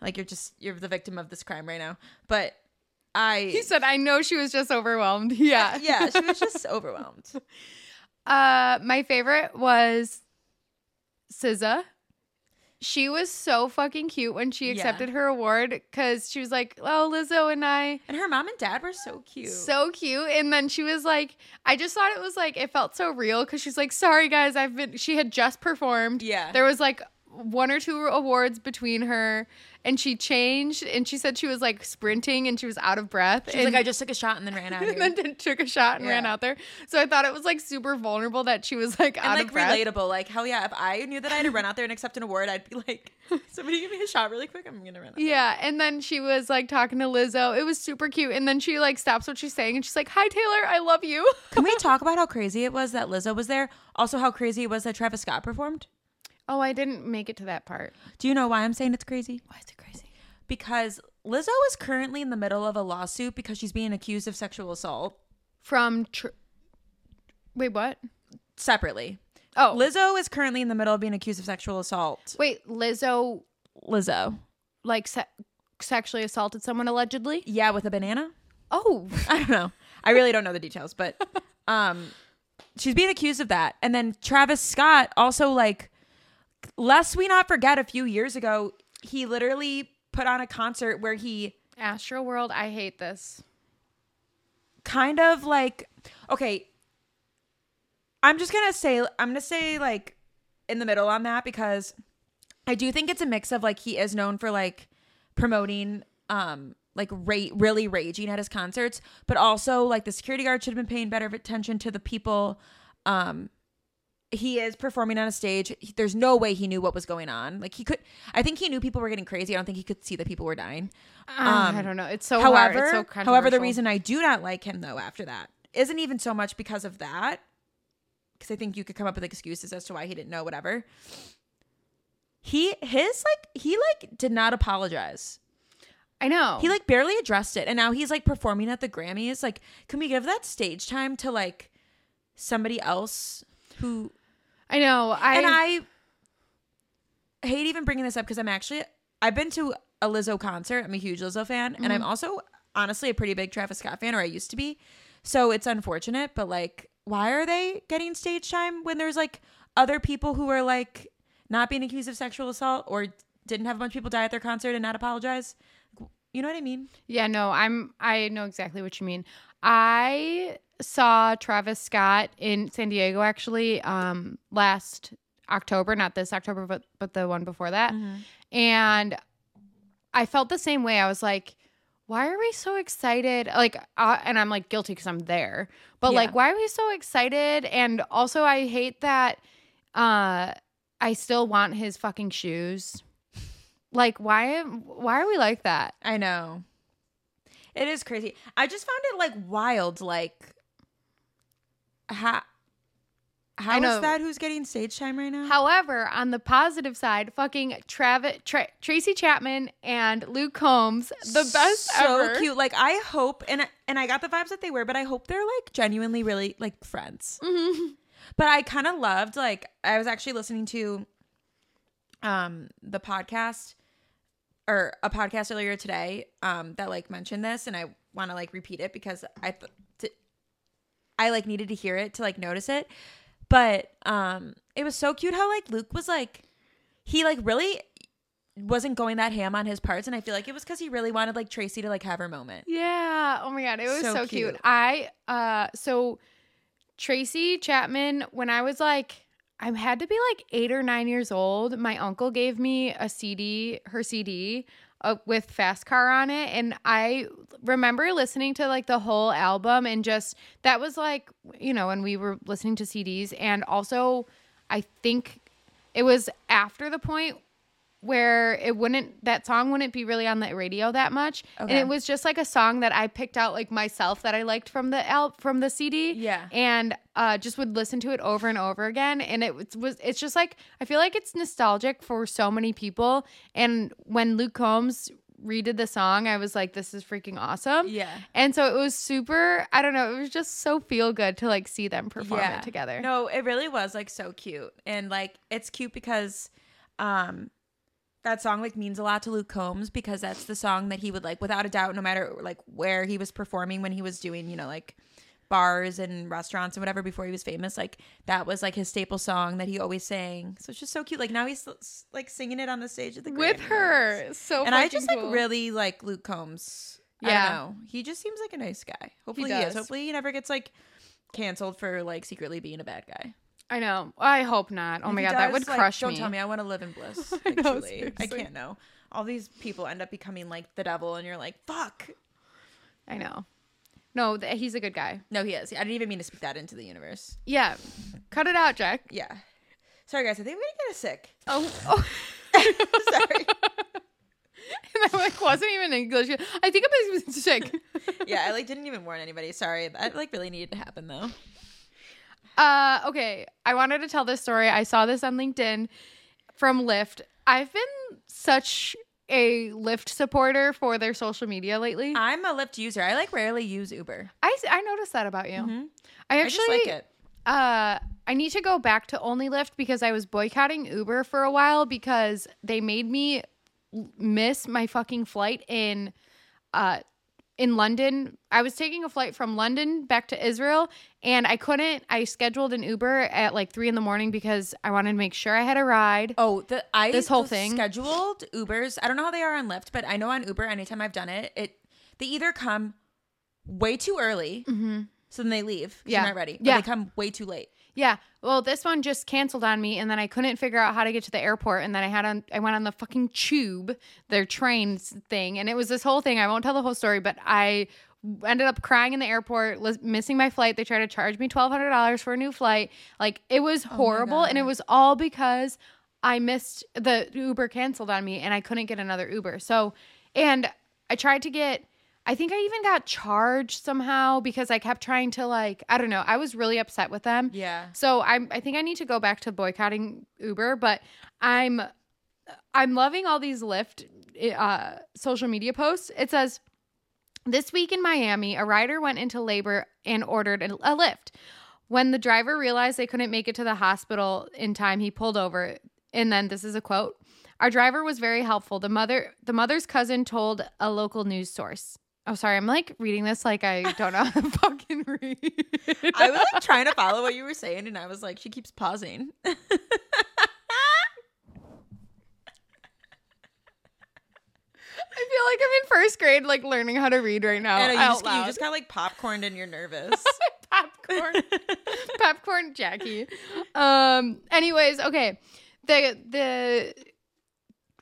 Like you're just you're the victim of this crime right now. But I he said, "I know she was just overwhelmed." Yeah, yeah, she was just overwhelmed. Uh, my favorite was SZA. She was so fucking cute when she Yeah. accepted her award because she was like, "Oh, Lizzo and I." And her mom and dad were so cute. So cute. And then she was like, I just thought it was like, it felt so real because she's like, sorry guys, I've been, she had just performed. Yeah. There was like one or two awards between her and she changed and she said she was like sprinting and she was out of breath. She's and, like, I just took a shot and then ran out of and then took a shot and ran out there. So I thought it was like super vulnerable that she was like and out like of breath. relatable. Like, hell yeah, if I knew that I had to run out there and accept an award, I'd be like, somebody give me a shot really quick. I'm gonna run out. Yeah, and then she was like talking to Lizzo. It was super cute. And then she like stops what she's saying and she's like, "Hi Taylor, I love you." Can we talk about how crazy it was that Lizzo was there? Also, how crazy it was that Travis Scott performed? Oh, I didn't make it to that part. Do you know why I'm saying it's crazy? Why is it crazy? Because Lizzo is currently in the middle of a lawsuit because she's being accused of sexual assault From tr- Wait, what? separately. Oh, Lizzo is currently in the middle of being accused of sexual assault. wait, Lizzo Lizzo. like se- sexually assaulted someone allegedly? Yeah, with a banana? Oh, I don't know. I really don't know the details, but um she's being accused of that. And then Travis Scott also like lest we not forget a few years ago, he literally put on a concert where he Astro World, I hate this. kind of like okay i'm just gonna say i'm gonna say like in the middle on that because i do think it's a mix of like he is known for like promoting um like rate really raging at his concerts but also like the security guard should have been paying better attention to the people um he is performing on a stage He- there's no way he knew what was going on like he could i think he knew people were getting crazy i don't think he could see that people were dying Ah, Um, I don't know. It's so however, hard. It's so however, the reason I do not like him though after that isn't even so much because of that, because I think you could come up with excuses as to why he didn't know whatever. He his like he like did not apologize. I know. He like barely addressed it, and now he's like performing at the Grammys. Like, can we give that stage time to like somebody else who I know. I and I hate even bringing this up because I'm actually I've been to a Lizzo concert. I'm a huge Lizzo fan, and I'm mm-hmm. also honestly a pretty big Travis Scott fan, or I used to be. So it's unfortunate, but like, why are they getting stage time when there's like other people who are like not being accused of sexual assault or didn't have a bunch of people die at their concert and not apologize? You know what I mean? Yeah, no, I'm I know exactly what you mean. I saw Travis Scott in San Diego actually um last October, not this October but but the one before that. And I felt the same way. I was like why are we so excited? Like, uh, and I'm like guilty because I'm there, but Yeah. like, why are we so excited? And also, I hate that uh, I still want his fucking shoes. Like, why? Why are we like that? I know. It is crazy. I just found it like wild. Like, how how is know. that? Who's getting stage time right now? However, on the positive side, fucking Travis, Tra- Tracy Chapman and Luke Combs, the best so ever. cute. Like I hope, and I- and I got the vibes that they were, but I hope they're like genuinely really like friends. Mm-hmm. But I kind of loved like I was actually listening to um the podcast or a podcast earlier today um that like mentioned this and I want to like repeat it because I th- I like needed to hear it to like notice it. But um it was so cute how like Luke was like he like really wasn't going that ham on his parts and I feel like it was cuz he really wanted like Tracy to like have her moment. Yeah. Oh my god, it was so, So cute. cute. I uh so Tracy Chapman when I was like I had to be like 8 or 9 years old, my uncle gave me a CD, her CD uh, with Fast Car on it and I remember listening to like the whole album and just that was like you know when we were listening to CDs and also I think it was after the point where it wouldn't that song wouldn't be really on the radio that much. And it was just like a song that I picked out like myself that I liked from the al- from the CD Yeah. and uh just would listen to it over and over again. And it was, was it's just like I feel like it's nostalgic for so many people. And when Luke Combs redid the song I was like this is freaking awesome. Yeah. and so it was super I don't know it was just so feel good to like see them perform it together. No, it really was like so cute. And like it's cute because um that song like means a lot to Luke Combs because that's the song that he would like without a doubt no matter like where he was performing when he was doing, you know, like bars and restaurants and whatever before he was famous, like that was like his staple song that he always sang. So it's just so cute. Like now he's like singing it on the stage at the with Grammy her Awards. so And I just like really like Luke Combs. I Yeah. He just seems like a nice guy. Hopefully he, does. is. Hopefully he never gets like canceled for like secretly being a bad guy. I know. I hope not. Oh my god, that does, would like, crush don't me. tell me. I want to live in bliss. I Like, know. I can't know. All these people end up becoming like the devil, and you're like, fuck. I know. No, th- he's a good guy. No, he is. I didn't even mean to speak that into the universe. Yeah. Cut it out, Jack. Yeah. Sorry, guys. I think we're gonna get a sick. Oh, oh. Sorry. and I like wasn't even English. I think I'm sick. yeah, I like didn't even warn anybody. Sorry. That like really needed to happen though. Uh, okay. I wanted to tell this story. I saw this on LinkedIn from Lyft. I've been such a Lyft supporter for their social media lately. I'm a Lyft user. I like rarely use Uber. I, I noticed that about you. I Mm-hmm. I actually just like it. Uh, I need to go back to only Lyft because I was boycotting Uber for a while because they made me miss my fucking flight in uh in London. I was taking a flight from London back to Israel and I couldn't I scheduled an Uber at like three in the morning because I wanted to make sure I had a ride. Oh, the I This whole thing? scheduled Ubers. I don't know how they are on Lyft, but I know on Uber, anytime I've done it, it they either come way too early, mm-hmm. so then they leave. Yeah. you're not ready. Or Yeah. they come way too late. Yeah. Well, this one just canceled on me and then I couldn't figure out how to get to the airport and then I had on I went on the fucking tube, their trains thing, and it was this whole thing. I won't tell the whole story, but I ended up crying in the airport, lis- missing my flight. They tried to charge me $1200 for a new flight. Like it was oh horrible and it was all because I missed the Uber canceled on me and I couldn't get another Uber. So, and I tried to get I think I even got charged somehow because I kept trying to like I don't know. I was really upset with them. Yeah. So I'm I think I need to go back to boycotting Uber, but I'm I'm loving all these Lyft uh, social media posts. It says this week in Miami, a rider went into labor and ordered a, a lift. When the driver realized they couldn't make it to the hospital in time, he pulled over. And then this is a quote. Our driver was very helpful. The mother the mother's cousin told a local news source. Oh, sorry. I'm like reading this like I don't know how to fucking read. I was like trying to follow what you were saying, and I was like, she keeps pausing. I feel like I'm in first grade, like learning how to read right now. and you out just, you just got like popcorned and you're nervous. popcorn, popcorn, Jackie. Um. Anyways, okay. The the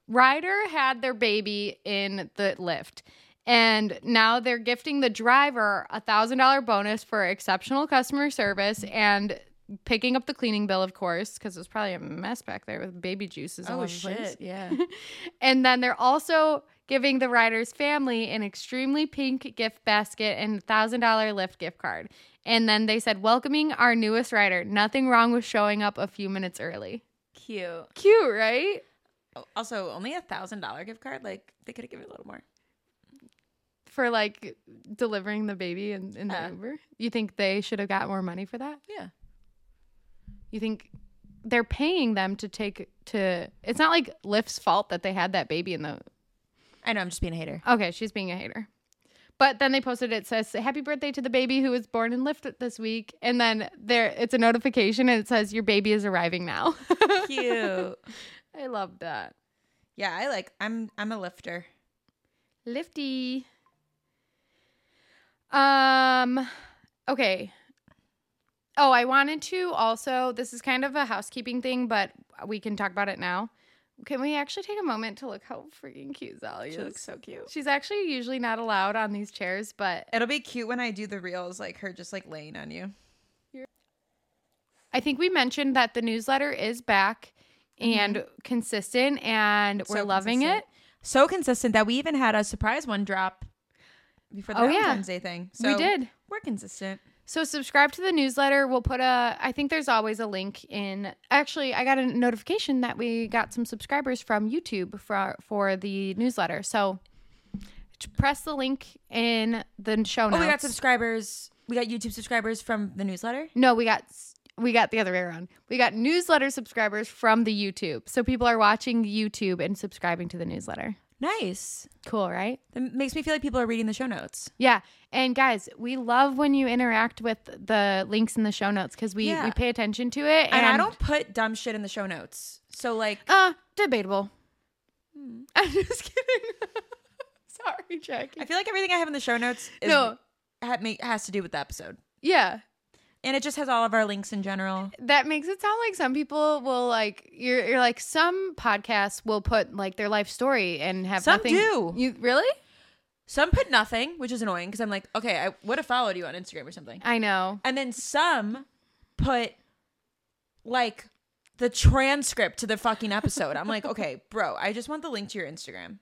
rider had their baby in the lift. And now they're gifting the driver a thousand dollar bonus for exceptional customer service and picking up the cleaning bill, of course, because it was probably a mess back there with baby juices all oh over the place. shit! Yeah. And then they're also giving the rider's family an extremely pink gift basket and a thousand dollar Lyft gift card. And then they said, welcoming our newest rider. Nothing wrong with showing up a few minutes early. Cute. Cute, right? Oh, also, only a thousand dollar gift card. Like they could have given a little more. For like delivering the baby in, in the Uh. Uber. You think they should have got more money for that? Yeah. You think they're paying them to take to. It's not like Lyft's fault that they had that baby in the. I know I'm just being a hater. Okay, she's being a hater. But then they posted it says happy birthday to the baby who was born in Lyft this week, and then there it's a notification and it says your baby is arriving now. Cute. I love that. yeah, I like. I'm I'm a lifter. Lifty. Um okay. Oh, I wanted to also this is kind of a housekeeping thing, but we can talk about it now. Can we actually take a moment to look how freaking cute She is? looks so cute. She's actually usually not allowed on these chairs, but It'll be cute when I do the reels, like her just like laying on you. I think we mentioned that the newsletter is back and consistent and we're So loving consistent. it. So consistent that we even had a surprise one drop before oh, the Oh, yeah. Day thing. So we did. We're consistent. So subscribe to the newsletter. We'll put a I think there's always a link in Actually, I got a notification that we got some subscribers from YouTube for for the newsletter. So press the link in the show notes. Oh, we got subscribers. We got YouTube subscribers from the newsletter. No, we got we got the other way around. We got newsletter subscribers from the YouTube. So people are watching YouTube and subscribing to the newsletter. Nice. Cool, right? That makes me feel like people are reading the show notes. Yeah. And guys, we love when you interact with the links in the show notes because we, Yeah. we pay attention to it. And, I don't put dumb shit in the show notes. So like Uh, debatable. Hmm. I'm just kidding. Sorry, Jackie. I feel like everything I have in the show notes is, no, ha- ma- has to do with the episode. yeah. And it just has all of our links in general. That makes it sound like some people will like you're you're like some podcasts will put like their life story and have Some nothing. do. You really? Some put nothing, which is annoying because I'm like, okay, I would have followed you on Instagram or something. I know. And then some put like the transcript to the fucking episode. I'm like, okay, bro, I just want the link to your Instagram.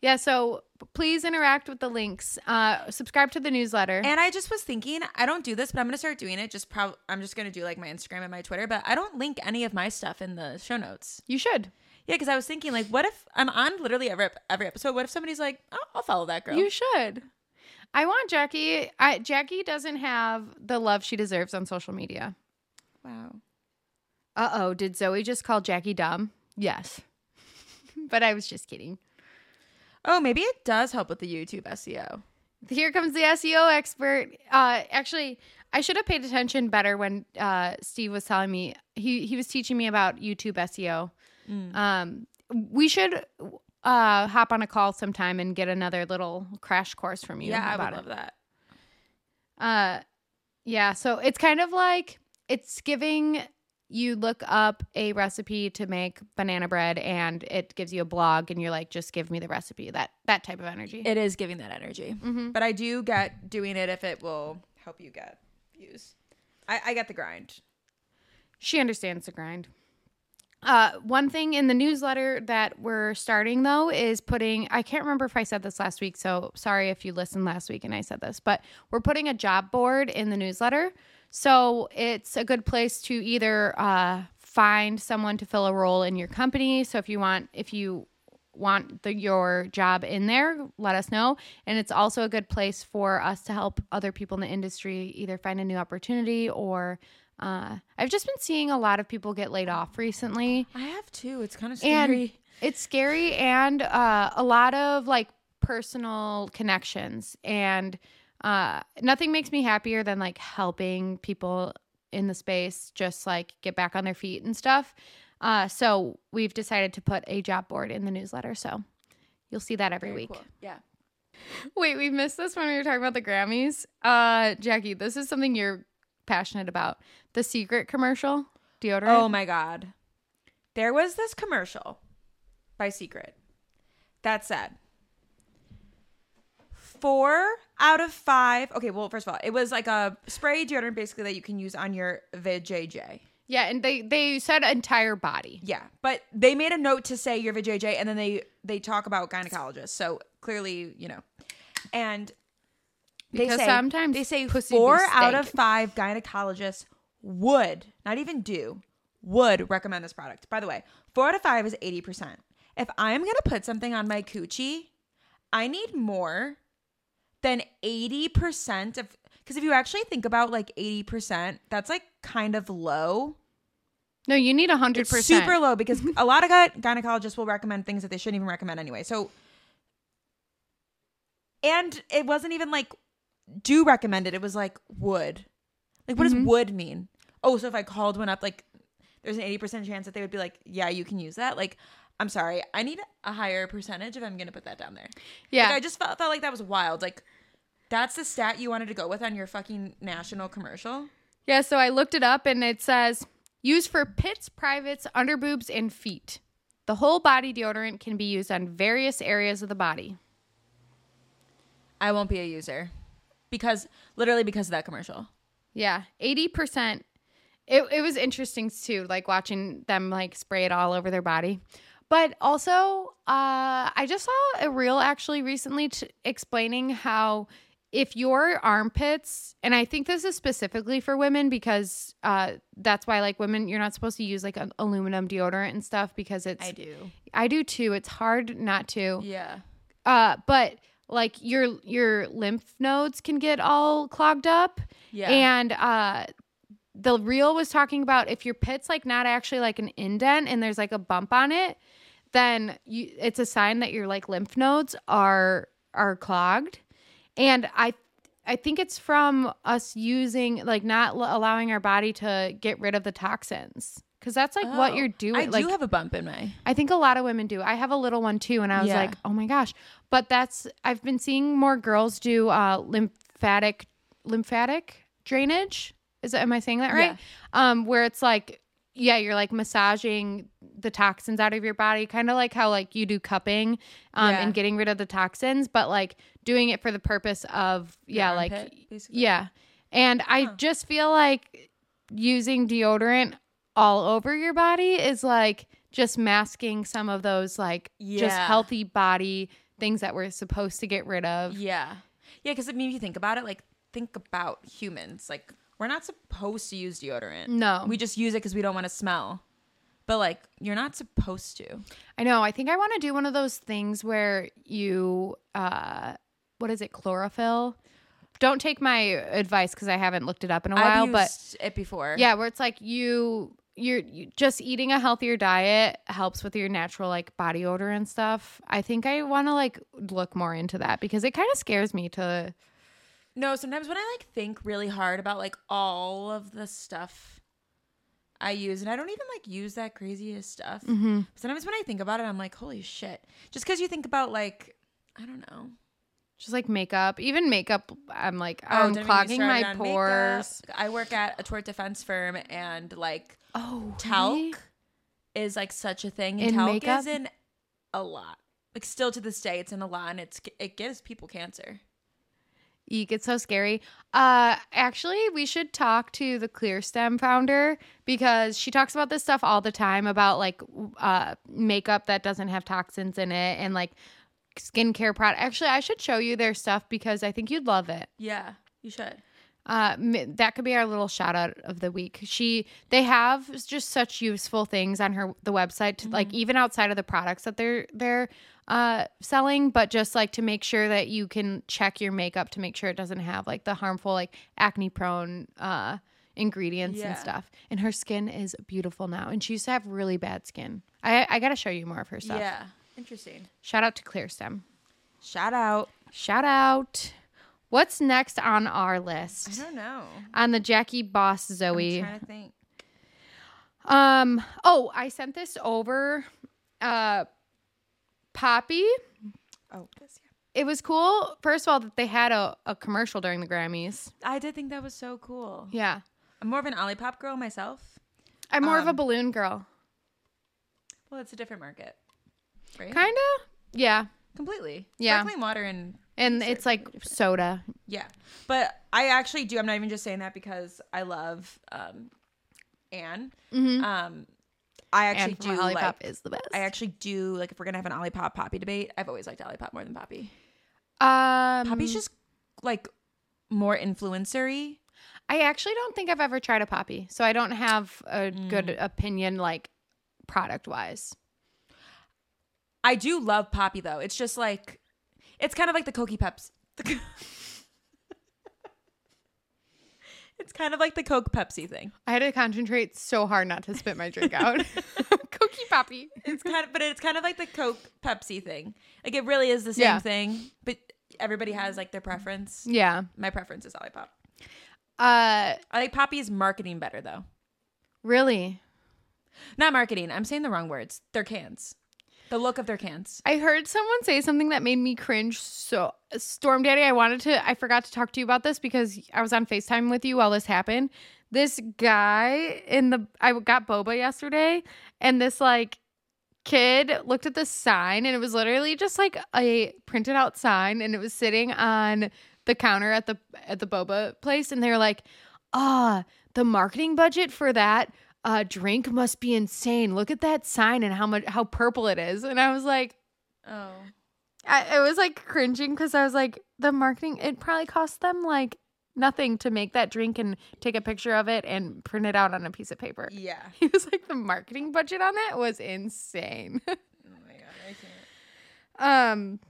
Yeah, so please interact with the links. Uh subscribe to the newsletter. And I just was thinking, I don't do this, but I'm gonna start doing it. Just prob- I'm just gonna do like my Instagram and my Twitter, but I don't link any of my stuff in the show notes. you should. Yeah, because I was thinking, like, what if I'm on literally every every episode? What if somebody's like, oh, I'll follow that girl? You should. I want Jackie. I Jackie doesn't have the love she deserves on social media. wow. Uh oh, did Zoe just call Jackie dumb? Yes. but I was just kidding. Oh, maybe it does help with the YouTube SEO. Here comes the SEO expert. Uh, actually, I should have paid attention better when uh, Steve was telling me he he was teaching me about YouTube SEO. Um, we should uh, hop on a call sometime and get another little crash course from you. Yeah, I would it. love that. Uh, yeah. So it's kind of like it's giving you look up a recipe to make banana bread, and it gives you a blog, and you're like, just give me the recipe. That that type of energy. It is giving that energy, Mhm. but I do get doing it if it will help you get views. I, I get the grind. She understands the grind. Uh, one thing in the newsletter that we're starting though is putting. I can't remember if I said this last week, so sorry if you listened last week and I said this, but we're putting a job board in the newsletter. So it's a good place to either uh, find someone to fill a role in your company. So if you want, if you want the, your job in there, let us know. And it's also a good place for us to help other people in the industry either find a new opportunity or uh, I've just been seeing a lot of people get laid off recently. I have too. It's kind of And scary. it's scary and uh, a lot of like personal connections. And uh, nothing makes me happier than like helping people in the space just like get back on their feet and stuff. Uh, so we've decided to put a job board in the newsletter. So you'll see that every Very week. cool. Yeah. Wait, we missed this when we were talking about the Grammys. Uh, Jackie, this is something you're passionate about. The secret commercial deodorant. Oh my god. There was this commercial by Secret that said four out of five. Okay, well, first of all, it was like a spray deodorant basically that you can use on your VJJ. yeah, and they they said entire body. Yeah, but they made a note to say your VJJ, and then they they talk about gynecologists. So clearly, you know, and they Because say, sometimes they say four out of five gynecologists would not even do would recommend this product. By the way, four out of five is eighty percent. If I'm gonna put something on my coochie, I need more eighty percent of because if you actually think about like eighty percent, that's like kind of low. No, you need a hundred It's percent. super low because a lot of gy- gynecologists will recommend things that they shouldn't even recommend anyway. So, and it wasn't even like do recommend it. It was like would. Like what Mm-hmm. does would mean? Oh, so if I called one up, like there's an eighty percent chance that they would be like, yeah, you can use that. Like, I'm sorry, I need a higher percentage if I'm gonna put that down there. Yeah. Like, I just felt, felt like that was wild. Like, that's the stat you wanted to go with on your fucking national commercial. Yeah, so I looked it up and it says used for pits, privates, underboobs, and feet. The whole body deodorant can be used on various areas of the body. I won't be a user because literally because of that commercial. Yeah, 80%. It, it was interesting too, like watching them like spray it all over their body. But also, uh, I just saw a reel actually recently t- explaining how if your armpits, and I think this is specifically for women because uh, that's why like women, you're not supposed to use like an aluminum deodorant and stuff because it's. I do. I do too. It's hard not to. Yeah. Uh, but like your your lymph nodes can get all clogged up. Yeah. And uh the reel was talking about if your pit's like not actually like an indent and there's like a bump on it, then you it's a sign that your like lymph nodes are are clogged. And I I think it's from us using like not l- allowing our body to get rid of the toxins. Cuz that's like what Oh, you're doing. I like do have a bump in my. I think a lot of women do. I have a little one too, and I was Yeah. like, oh my gosh. But that's I've been seeing more girls do uh, lymphatic lymphatic drainage. Is it, am I saying that right? Um, where it's like, yeah, you're like massaging the toxins out of your body, kind of like how like you do cupping, um, Yeah. and getting rid of the toxins, but like doing it for the purpose of yeah, like basically? yeah. And I just feel like using deodorant all over your body is like just masking some of those like just healthy body things that we're supposed to get rid of. Yeah. Yeah, because I mean, if you think about it, like think about humans. Like we're not supposed to use deodorant. No. We just use it because we don't want to smell. But like you're not supposed to. I know. I think I want to do one of those things where you uh what is it? Chlorophyll? Don't take my advice cuz I haven't looked it up in a while, I've but it before. Yeah, where it's like you you're you, just eating a healthier diet helps with your natural like body odor and stuff. I think I want to like look more into that because it kind of scares me to No, sometimes when I like think really hard about like all of the stuff I use, and I don't even like use that craziest stuff. Mm-hmm. Sometimes when I think about it, I'm like, holy shit. Just because you think about like, I don't know. just like makeup, even makeup. I'm like Oh, I'm don't even get me clogging my pores. makeup. I work at a tort defense firm, and like Oh, talc really? is like such a thing, and In talc makeup? is in a lot. Like still to this day, it's in a lot, and it's it gives people cancer. Eek, it's so scary. Uh actually we should talk to the Clear Stem founder because she talks about this stuff all the time about like uh makeup that doesn't have toxins in it and like skincare product. Actually, I should show you their stuff because I think you'd love it. Yeah, you should. Uh that could be our little shout out of the week. She they have just such useful things on her the website to, like even outside of the products that they're they're uh selling but just like to make sure that you can check your makeup to make sure it doesn't have like the harmful like acne prone uh ingredients and stuff. And her skin is beautiful now and she used to have really bad skin. I I got to show you more of her stuff. Yeah, interesting. Shout out to Clear Stem. Shout out. Shout out. What's next on our list? I don't know. On the Jackie Boss I'm Zoe. trying to think. Um. Oh, I sent this over. Uh, Poppi. Oh, this. Yeah. It was cool. First of all, that they had a, a commercial during the Grammys. I did think that was so cool. Yeah. I'm more of an Olipop girl myself. I'm more of a Um, balloon girl. Well, it's a different market, right? Kinda. Yeah. Completely. Yeah. Sparkling water and And it's like soda. yeah, but I actually do. I'm not even just saying that because I love um, Anne. Mm-hmm. Um, I actually do Olipop like. is the best. I actually do like if we're gonna have an Olipop Poppi debate. I've always liked Olipop more than Poppi. um, Poppi's just like more influencery. I actually don't think I've ever tried a Poppi, so I don't have a good Mm. opinion like product wise. I do love Poppi though. It's just like it's kind of like the Cokie Peps. It's kind of like the Coke Pepsi thing. I had to concentrate so hard not to spit my drink out. Cookie Poppy. It's kind of, but it's kind of like the Coke Pepsi thing. Like it really is the same Yeah. thing, but everybody has like their preference. Yeah. My preference is Olipop. Uh, I like Poppi's marketing better though. really? Not marketing. I'm saying the wrong words. They're cans. The look of their cans. I heard someone say something that made me cringe. So, Storm Daddy, I wanted to, I forgot to talk to you about this because I was on FaceTime with you while this happened. This guy in the, I got boba yesterday, and this like kid looked at the sign, and it was literally just like a printed out sign, and it was sitting on the counter at the at the boba place, and they were like, ah, the marketing budget for that uh drink must be insane. Look at that sign and how much how purple it is. And I was like, Oh. I, I was like cringing because I was like, the marketing it probably cost them like nothing to make that drink and take a picture of it and print it out on a piece of paper. Yeah. He was like, the marketing budget on that was insane. Oh my god, I can't.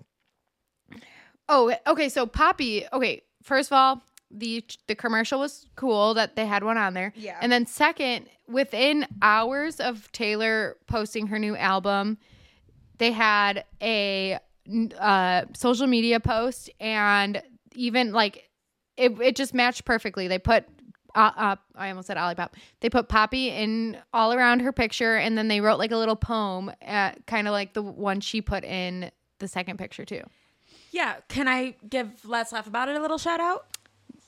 Um. Oh, okay. So Poppi. Okay, first of all, the the commercial was cool that they had one on there. Yeah. And then second, within hours of Taylor posting her new album, they had a uh, social media post, and even like it, it just matched perfectly. They put. Uh, uh, I almost said Olipop. They put Poppi in all around her picture, and then they wrote like a little poem, uh, kind of like the one she put in the second picture too. Yeah. Can I give Let's Laugh About It a little shout out?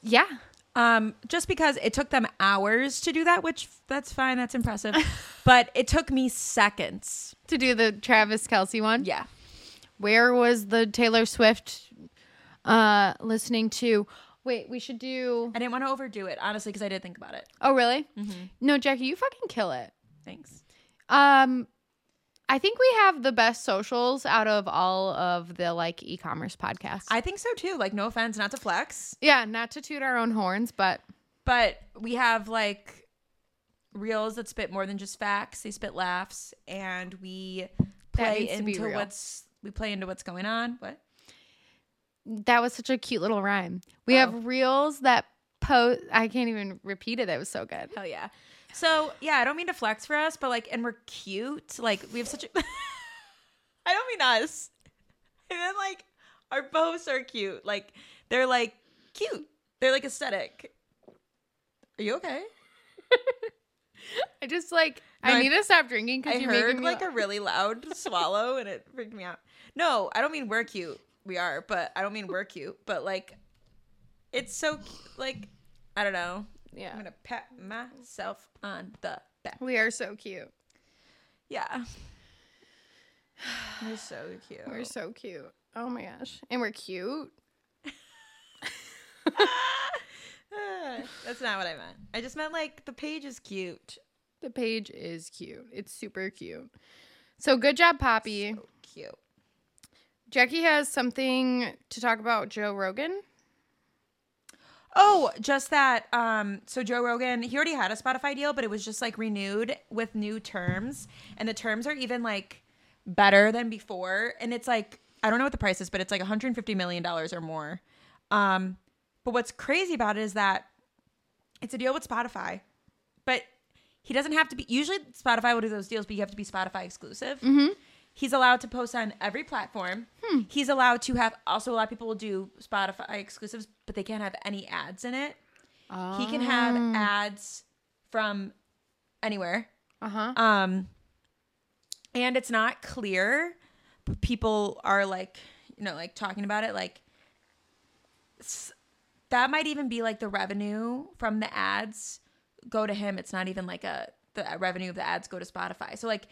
Yeah, Um, just because it took them hours to do that, which that's fine, that's impressive. but it took me seconds. to do the Travis Kelce one. Yeah. Where was the Taylor Swift uh listening to? Wait, we should do. I didn't want to overdo it, honestly, because I did think about it. Oh, really? Mm-hmm. No, Jackie, you fucking kill it. Thanks. Um, I think we have the best socials out of all of the like e-commerce podcasts. I think so too. Like, no offense, not to flex, yeah, not to toot our own horns, but but we have like reels that spit more than just facts. They spit laughs, and we play needs to be into what's we play into what's going on. What? that was such a cute little rhyme. We Oh. have reels that post. I can't even repeat it. That was so good. Hell yeah. So yeah, I don't mean to flex for us, but like, and we're cute. Like, we have such a. I don't mean us. And then like, our posts are cute. Like, they're like cute. They're like aesthetic. Are you okay? I just like No, I I- need to stop drinking because you're heard making me like a really loud swallow, and it freaked me out. No, I don't mean we're cute. We are, but I don't mean we're cute. But like, it's so like, I don't know. Yeah. I'm gonna pat myself on the back. We are so cute. Yeah. We're so cute. We're so cute. Oh my gosh. And we're cute. That's not what I meant. I just meant like the page is cute. The page is cute. It's super cute. So good job, Poppi. So cute. Jackie has something to talk about Joe Rogan. Oh, just that. Um, so Joe Rogan, he already had a Spotify deal, but it was just like renewed with new terms, and the terms are even like better than before. And it's like I don't know what the price is, but it's like 150 million dollars or more. Um, but what's crazy about it is that it's a deal with Spotify, but he doesn't have to be. Usually, Spotify will do those deals, but you have to be Spotify exclusive. He's allowed to post on every platform. He's allowed to have. Also, a lot of people will do Spotify exclusives, but they can't have any ads in it. He can have ads from anywhere. Uh huh. Um, and it's not clear, but people are like, you know, like talking about it. Like, that might even be like the revenue from the ads go to him. It's not even like a the revenue of the ads go to Spotify. So like,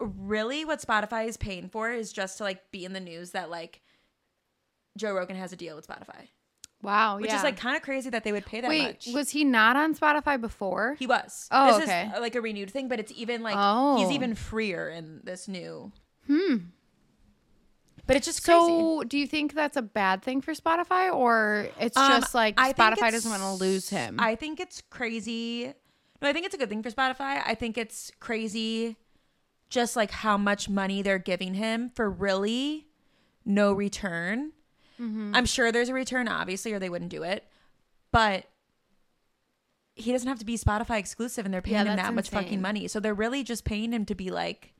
really, what Spotify is paying for is just to like be in the news that like Joe Rogan has a deal with Spotify, Wow. which yeah. is like kind of crazy that they would pay that Wait, much. was he not on Spotify before? He was. Oh, this okay. is uh, like a renewed thing, but it's even like Oh. he's even freer in this new. Hmm. But it's just crazy. so, do you think that's a bad thing for Spotify, or it's Um, just like I Spotify doesn't want to lose him? I think it's crazy. No, I think it's a good thing for Spotify. I think it's crazy, just like how much money they're giving him for really no return. Mm-hmm. I'm sure there's a return, obviously, or they wouldn't do it. But he doesn't have to be Spotify exclusive, and they're paying Yeah, him that much insane. fucking money. So they're really just paying him to be like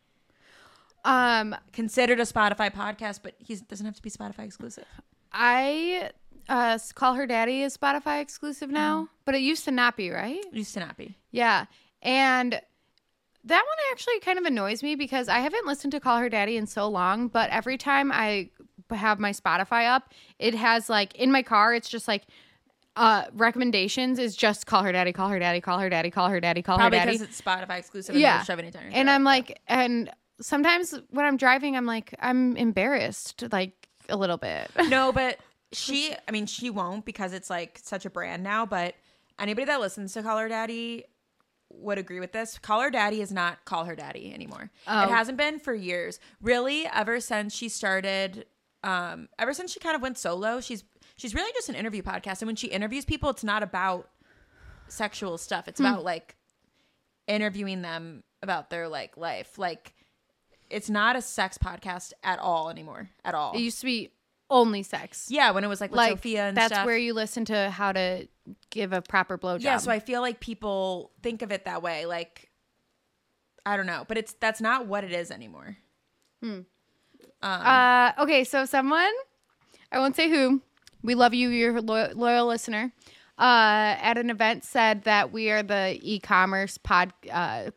Um, considered a Spotify podcast, but he doesn't have to be Spotify exclusive. I uh call her daddy is Spotify exclusive now, Mm-hmm. but it used to not be, right? It used to not be. Yeah. And that one actually kind of annoys me because I haven't listened to Call Her Daddy in so long, but every time I have my Spotify up, it has like in my car, it's just like uh recommendations is just call her daddy, call her daddy, call her daddy, call her daddy, call Probably her daddy. because it's Spotify exclusive. Yeah. yeah, shoving it down your And throat. I'm like and sometimes when I'm driving, I'm like I'm embarrassed like a little bit. no, but she, I mean, she won't because it's like such a brand now. But anybody that listens to Call Her Daddy would agree with this. Call Her Daddy is not Call Her Daddy anymore. Oh. It hasn't been for years. Really, ever since she started, um, ever since she kind of went solo, she's she's really just an interview podcast. And when she interviews people, it's not about sexual stuff. It's about like interviewing them about their like life. Like it's not a sex podcast at all anymore. At all. It used to be only sex. Yeah, when it was like with like Sofia and that's stuff. where you listen to how to give a proper blowjob. yeah, so I feel like people think of it that way. Like, I don't know, but it's that's not what it is anymore. Hmm. Uh, okay, so someone, I won't say who, we love you, you're a loyal, loyal listener, uh, at an event said that we are the e-commerce pod. Uh,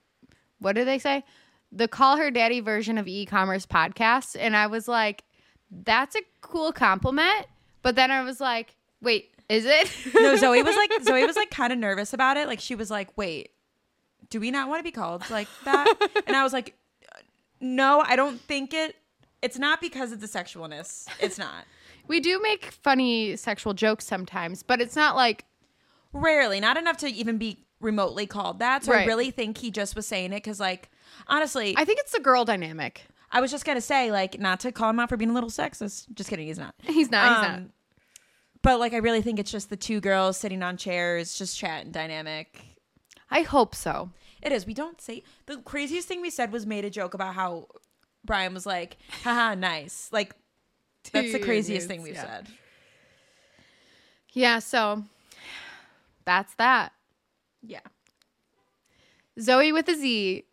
what did they say? The Call Her Daddy version of e-commerce podcast. and I was like, that's a cool compliment. But then I was like, wait, is it? No, Zoe was like Zoe was like kind of nervous about it. Like she was like, "Wait, do we not want to be called like that?" And I was like, "No, I don't think it. It's not because of the sexualness. It's not. we do make funny sexual jokes sometimes, but it's not like Rarely, not enough to even be remotely called that. So I Right. really think he just was saying it because, like, honestly, I think it's the girl dynamic. I was just gonna say, like, not to call him out for being a little sexist. Just kidding, he's not. He's not. He's not. Um, But like, I really think it's just the two girls sitting on chairs, just chatting dynamic. I hope so. It is. We don't say the craziest thing we said was made a joke about how Brian was like, haha, nice. Like, that's the craziest thing we've yeah. said. Yeah, so that's that. Yeah. Zoe with a Z.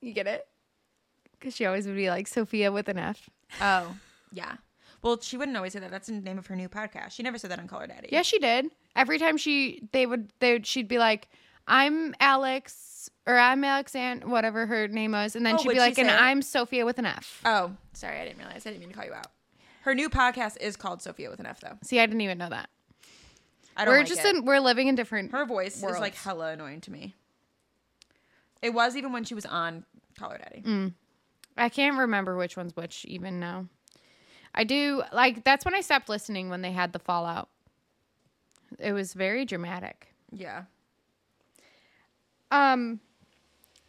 You get it? Because she always would be like Sofia with an F. Oh, yeah. Well, she wouldn't always say that. That's the name of her new podcast. She never said that on Call Her Daddy. Yeah, she did. Every time she, they would, they would, she'd be like, "I'm Alex," or "I'm Alexand," whatever her name was, and then Oh, she'd be she like, "And say? I'm Sofia with an F." Oh, sorry. I didn't realize. I didn't mean to call you out. Her new podcast is called Sofia with an F, though. See, I didn't even know that. I don't We're like just it. in, we're living in different. Her voice is like hella annoying to me. It was even when she was on Call Her Daddy. Mm. I can't remember which one's which even now. I do like that's when I stopped listening when they had the fallout. It was very dramatic. Yeah. Um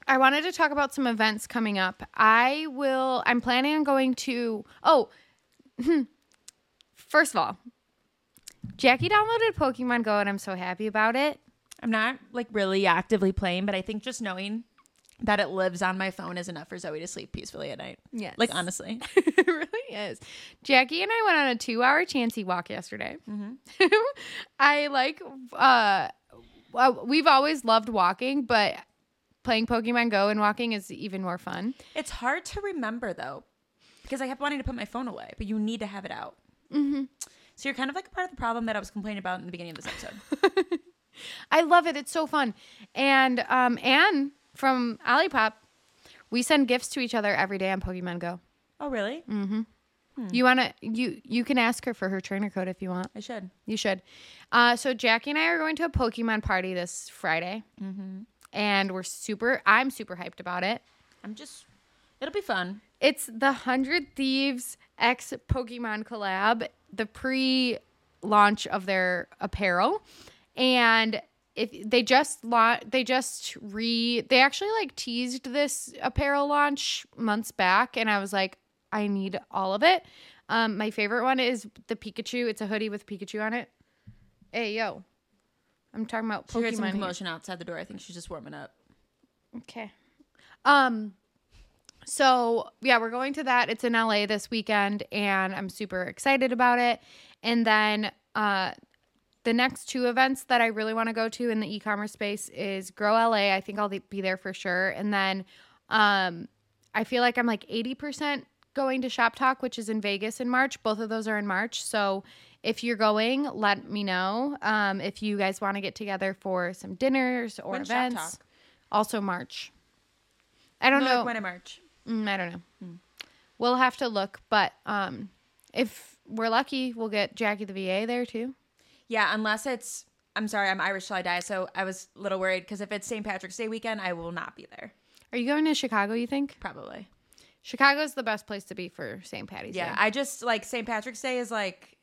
I wanted to talk about some events coming up. I will I'm planning on going to Oh, first of all, Jackie downloaded Pokemon Go and I'm so happy about it. I'm not like really actively playing, but I think just knowing that it lives on my phone is enough for Zoe to sleep peacefully at night. Yes. Like honestly. it really is. Jackie and I went on a two hour chancy walk yesterday. I like, uh, well, we've always loved walking, but playing Pokemon Go and walking is even more fun. It's hard to remember though, because I kept wanting to put my phone away, but you need to have it out. Mm-hmm. So you're kind of like a part of the problem that I was complaining about in the beginning of this episode. I love it. It's so fun. And um, Anne from Olipop, we send gifts to each other every day on Pokemon Go. oh, really? mm-hmm You wanna you you can ask her for her trainer code if you want. I should. You should. Uh, so Jackie and I are going to a Pokemon party this Friday, and we're super. I'm super hyped about it. I'm just. It'll be fun. It's the Hundred Thieves X Pokemon collab, the pre-launch of their apparel, and if they just la- they just re they actually like teased this apparel launch months back, and I was like, I need all of it. Um, my favorite one is the Pikachu. It's a hoodie with Pikachu on it. Hey yo, I'm talking about She heard some Pokemon. here. outside the door. I think she's just warming up. Okay. Um so yeah, we're going to that. It's in LA this weekend and I'm super excited about it. And then uh the next two events that I really want to go to in the e-commerce space is Grow LA. I think I'll be there for sure. And then um, I feel like I'm like 80% going to Shop Talk, which is in Vegas in March. Both of those are in March. So if you're going, let me know. Um, if you guys want to get together for some dinners or When's events, Talk? also March. I don't No, know. like when in March. Mm, I don't know. We'll have to look, but um, if we're lucky, we'll get Jackie the VA there too. Yeah, unless it's. I'm sorry, I'm Irish till I die, so I was a little worried because if it's St. Patrick's Day weekend, I will not be there. Are you going to Chicago? You think Probably. Chicago's the best place to be for St. Patty's Yeah, Day? I just like St. Patrick's Day is like.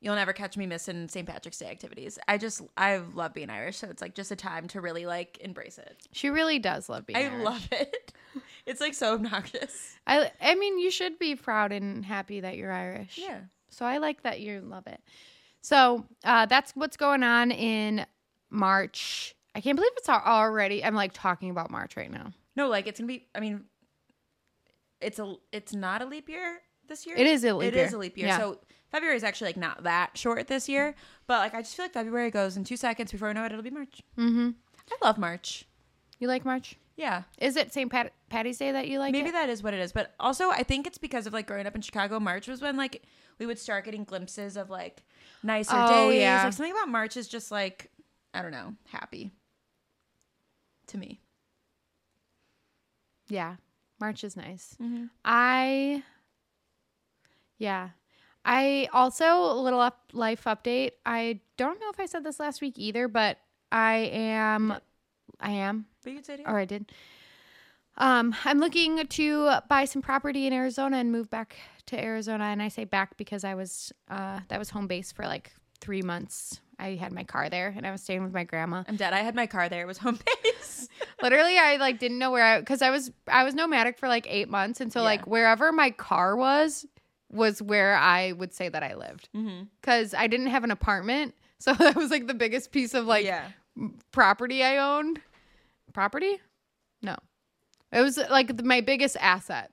You'll never catch me missing St. Patrick's Day activities. I just I love being Irish, so it's like just a time to really like embrace it. she really does love being. I Irish. love it. It's like so obnoxious. I I mean, you should be proud and happy that you're Irish. Yeah. So I like that you love it. So uh, that's what's going on in March. I can't believe it's already. I'm like talking about March right now. No, like it's gonna be. I mean, it's a. It's not a leap year this year. It is a leap It year. is a leap year. Yeah. So February is actually like not that short this year, but like I just feel like February goes in two seconds before I know it, it'll be March. Mm-hmm. I love March. You like March? Yeah, Is it St. Pat- Patty's Day that you like? maybe it? that is what it is. But also, I think it's because of like growing up in Chicago. March was when like we would start getting glimpses of like nicer Oh, days. yeah. Like something about March is just like I don't know, happy to me. Yeah, March is nice. Mm-hmm. I, yeah, I also a little up life update. I don't know if I said this last week either, but I am, I am, But you could say it. or I did. Um, I'm looking to buy some property in Arizona and move back to Arizona. And I say back because I was, uh, that was home base for like three months. I had my car there and I was staying with my grandma. I'm dead. I had my car there. It was home base. Literally, I like didn't know where I because I was I was nomadic for like eight months, and so Yeah. like wherever my car was was where I would say that I lived mm-hmm. because I didn't have an apartment, so that was like the biggest piece of like yeah. Property I owned. Property? No, it was like the, my biggest asset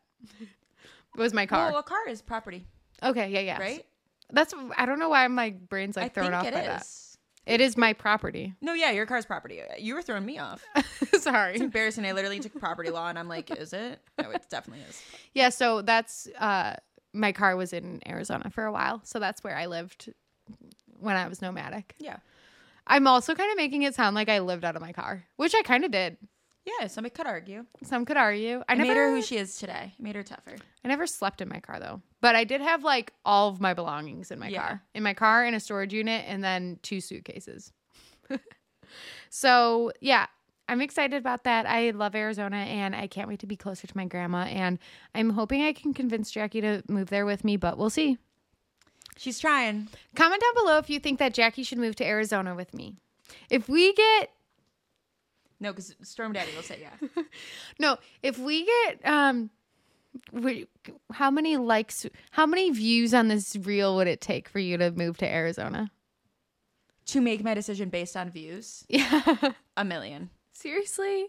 was my car. Well, a car is property, okay, yeah, yeah, right? That's I don't know why my brain's like I thrown think off it by is. that. It is my property. No, yeah, your car's property. You were throwing me off. Sorry. It's embarrassing. I literally took property law, and I'm like, is it? No, it definitely is. Yeah, so that's uh my car was in Arizona for a while. So that's where I lived when I was nomadic. Yeah. I'm also kind of making it sound like I lived out of my car, which I kind of did. Yeah, somebody could argue. Some could argue. I, I never made her who she is today. Made her tougher. I never slept in my car though. But I did have like all of my belongings in my Yeah. car. In my car in a storage unit and then two suitcases. so, yeah, I'm excited about that. I love Arizona and I can't wait to be closer to my grandma and I'm hoping I can convince Jackie to move there with me, but we'll see. She's trying. Comment down below if you think that Jackie should move to Arizona with me. If we get No, because Storm Daddy will say yeah. no, if we get um we, how many likes how many views on this reel would it take for you to move to Arizona? to make my decision based on views, Yeah. a million. Seriously?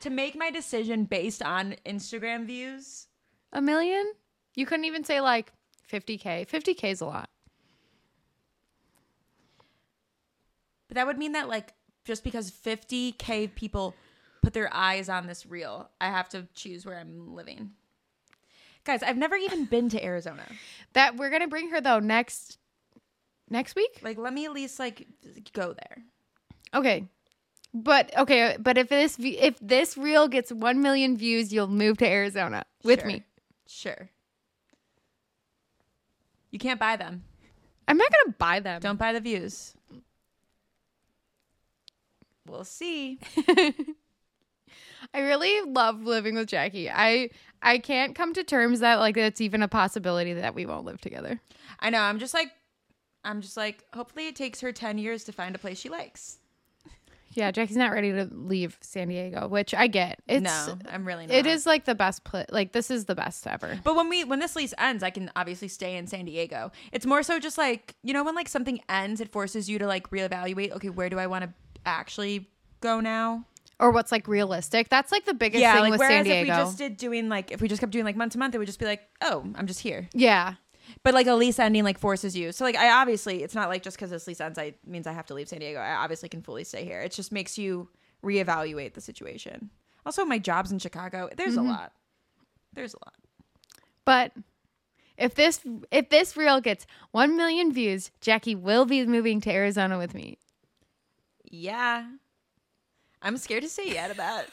To make my decision based on Instagram views, A million? You couldn't even say like 50k. 50k is a lot. but that would mean that like just because 50k people put their eyes on this reel, I have to choose where I'm living. Guys, I've never even been to Arizona. That we're going to bring her though next next week? Like, let me at least like go there. Okay. But okay, but if this if this reel gets 1 million views, you'll move to Arizona with Sure. me. Sure. You can't buy them. I'm not going to buy them. Don't buy the views. We'll see. I really love living with Jackie. I I can't come to terms that like it's even a possibility that we won't live together. I know. I'm just like, I'm just like, hopefully it takes her 10 years to find a place she likes. Yeah, Jackie's not ready to leave San Diego, which I get. It's no, I'm really not. it is like the best place. Like this is the best ever. But when we when this lease ends, I can obviously stay in San Diego. It's more so just like you know when like something ends, it forces you to like reevaluate. Okay, where do I want to actually go now? Or what's like realistic. That's like the biggest yeah, thing like with San Diego. if we just did doing like if we just kept doing like month to month, it would just be like, oh, I'm just here. yeah. But like a lease ending like forces you. So like I obviously it's not like just because this lease ends, I means I have to leave San Diego. I obviously can fully stay here. It just makes you reevaluate the situation. Also, my job's in Chicago. There's a mm-hmm. lot. There's a lot. But if this if this reel gets 1 million views, Jackie will be moving to Arizona with me. Yeah. I'm scared to say yeah to that.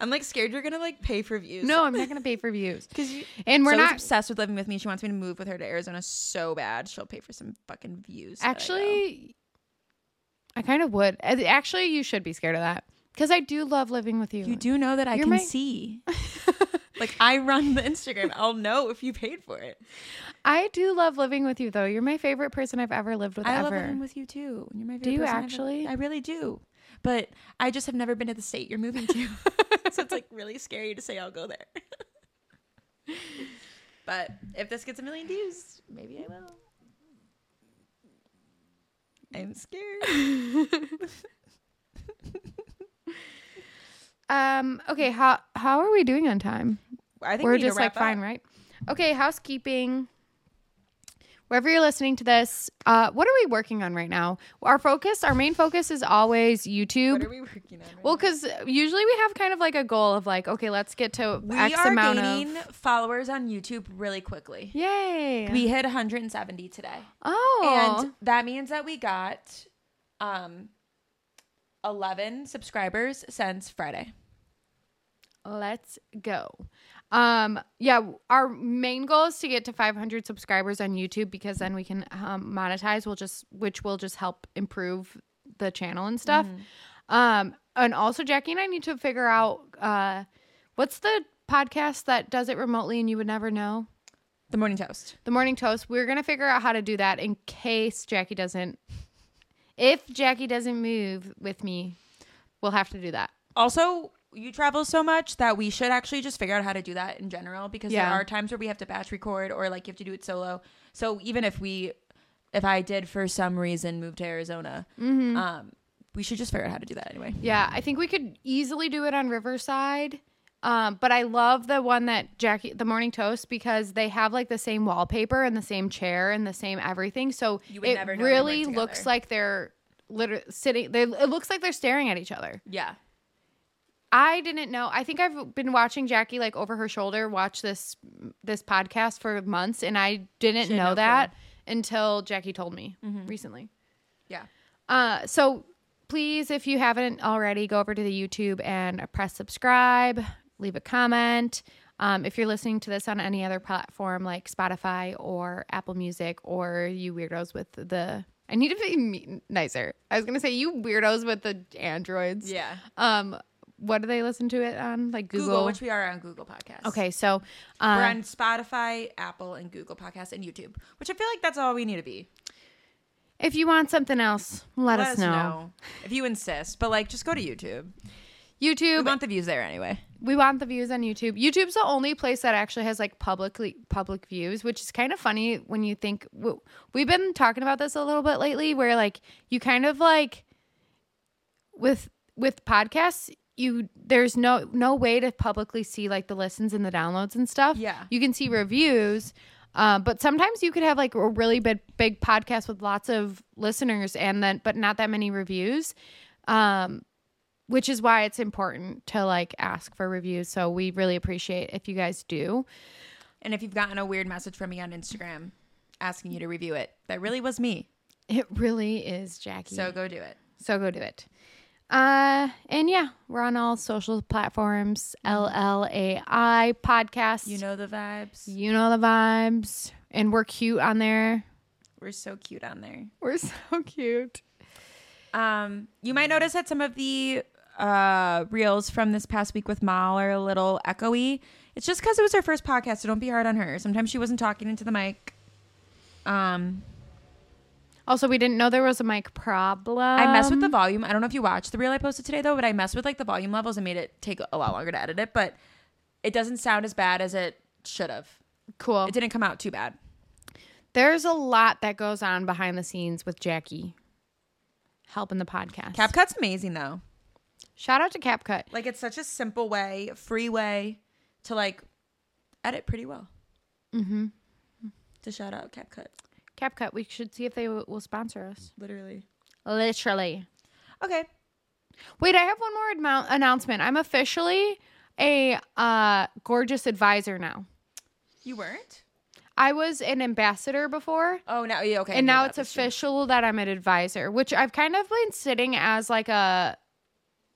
I'm like scared you're gonna like pay for views. No, I'm not to pay for views. because you And we're not obsessed with living with me. She wants me to move with her to Arizona so bad. She'll pay for some fucking views. that I. Actually I kind of would. Uh, Actually, you should be scared of that cuz I do love living with you. you do know that I You're can my- see. like I run the Instagram. I'll know if you paid for it. I do love living with you though. You're my favorite person I've ever lived with I ever. love living with you too. You're my favorite Do you person I've ever- actually? I really do. But I just have never been to the state you're moving to. so it's like really scary to say I'll go there. but if this gets a million views, maybe I will. I'm scared. um okay, how how are we doing on time? I think We're we just like up. fine, right? Okay, housekeeping. Wherever you're listening to this, uh, what are we working on right now? Our focus, our main focus is always YouTube. What are we working on? Right Well, because usually we have kind of like a goal of like, okay, let's get to we X are amount gaining of. followers on YouTube really quickly. Yay! We hit 170 today. oh, And that means that we got um 11 subscribers since Friday. let's go. Um, yeah, our main goal is to get to 500 subscribers on YouTube because then we can um, monetize. We'll just, which will just help improve the channel and stuff. Um, and also Jackie and I need to figure out uh, what's the podcast that does it remotely and you would never know. The morning toast. The Morning Toast. We're gonna figure out how to do that in case Jackie doesn't. If Jackie doesn't move with me, we'll have to do that. Also, you travel so much that we should actually just figure out how to do that in general because Yeah. there are times where we have to batch record or like you have to do it solo. So even if we if I did for some reason move to Arizona, um we should just figure out how to do that anyway. Yeah, I think we could easily do it on Riverside. Um, but I love the one that Jackie, the Morning Toast, because they have like the same wallpaper and the same chair and the same everything. So You would it never know really looks like they're literally sitting. They it looks like they're staring at each other. Yeah. I didn't know. I think I've been watching Jackie like over her shoulder watch this this podcast for months, and I didn't She know no that until Jackie told me recently. Yeah. Uh, so please, if you haven't already, go over to the YouTube and press subscribe, leave a comment. Um, if you're listening to this on any other platform like Spotify or Apple Music, or you weirdos with the, I need to be nicer. I was gonna say you weirdos with the androids. Yeah. Um, what do they listen to it on? Like Google. Google, which we are on Google Podcasts. okay, so We're uh, on Spotify, Apple, and Google Podcasts and YouTube, which I feel like that's all we need to be. if you want something else, let, us, know. if you insist. But like, just go to YouTube. YouTube. We want the views there anyway. We want the views on YouTube. YouTube's the only place that actually has like publicly public views, which is kind of funny when you think we've been talking about this a little bit lately, where like you kind of like with with podcasts, you there's no no way to publicly see like the listens and the downloads and stuff. Yeah. you can see reviews. Uh, but sometimes you could have like a really big big podcast with lots of listeners and then but not that many reviews. Um, which is why it's important to like ask for reviews. So we really appreciate if you guys do. And if you've gotten a weird message from me on Instagram asking you to review it, that really was me. It really is, Jackie. So go do it. so go do it. Uh, and yeah, we're on all social platforms. L L A I podcast. You know the vibes. you know the vibes, and we're cute on there. We're so cute on there. We're so cute. Um, you might notice that some of the uh reels from this past week with Mal are a little echoey. It's just because it was her first podcast, so don't be hard on her. Sometimes she wasn't talking into the mic. Um, Also, we didn't know there was a mic problem. I messed with the volume. I don't know if you watched the reel I posted today though, but I messed with like the volume levels and made it take a lot longer to edit it. But it doesn't sound as bad as it should have. Cool. It didn't come out too bad. There's a lot that goes on behind the scenes with Jackie helping the podcast. CapCut's amazing though. Shout out to CapCut. Like it's such a simple way, free way to like edit pretty well. Mm-hmm. To shout out CapCut. CapCut. We should see if they w- will sponsor us. Literally. Literally. Okay. Wait, I have one more admou- announcement. I'm officially a uh, Gorgias advisor now. You weren't? I was an ambassador before. Oh, now yeah, okay. And now it's official that I'm an advisor, which I've kind of been sitting as like a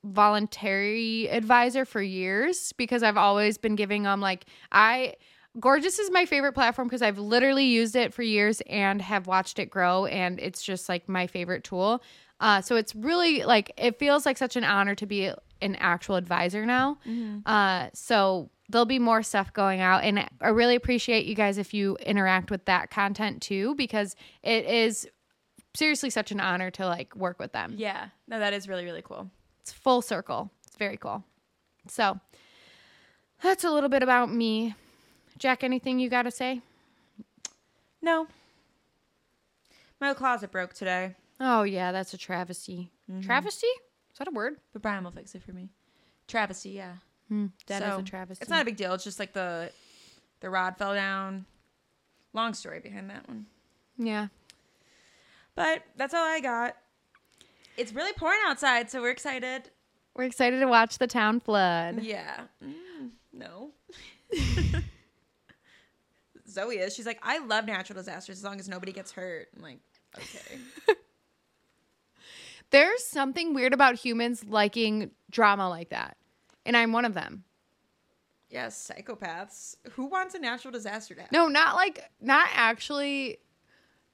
voluntary advisor for years because I've always been giving them like I Gorgias is my favorite platform because I've literally used it for years and have watched it grow and it's just like my favorite tool. Uh, so it's really like it feels like such an honor to be an actual advisor now. Uh, so there'll be more stuff going out, and I really appreciate you guys if you interact with that content too because it is seriously such an honor to like work with them. Yeah. No, that is really, really cool. It's full circle. It's very cool. So that's a little bit about me. Jack, anything you got to say? No. My closet broke today, Oh yeah, that's a travesty. Travesty? Is that a word? but Brian will fix it for me. Travesty, yeah. That is So, a travesty. It's not a big deal. It's just like the the rod fell down. Long story behind that one. yeah. But that's all I got. It's really pouring outside, so we're excited. We're excited to watch the town flood. Yeah. Mm, no. Zoe is. She's like, I love natural disasters as long as nobody gets hurt. I'm like, okay. There's something weird about humans liking drama like that. And I'm one of them. yes, psychopaths. Who wants a natural disaster to happen? No, not like not actually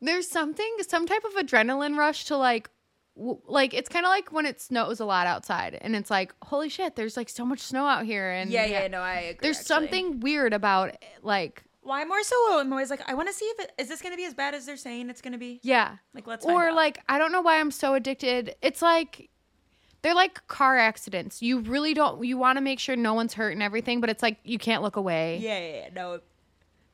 there's something some type of adrenaline rush to like w- like it's kind of like when it snows a lot outside and it's like holy shit there's like so much snow out here and Yeah, yeah, no, I agree. there's actually. something weird about like Why more so? I'm always like, I want to see if it is this going to be as bad as they're saying it's going to be. yeah Like, let's or like i don't know why i'm so addicted it's like they're like car accidents you really don't you want to make sure no one's hurt and everything but it's like you can't look away Yeah, yeah, yeah, no.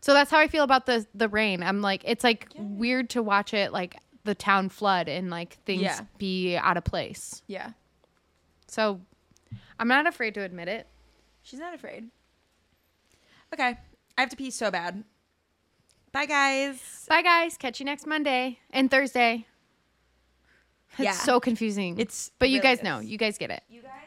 so that's how i feel about the the rain i'm like it's like weird to watch it like the town flood and like things Yeah. be out of place Yeah. so i'm not afraid to admit it She's not afraid. Okay. I have to pee so bad. Bye, guys. bye guys catch you next monday and thursday it's Yeah. so confusing It's but you really guys know you guys get it You guys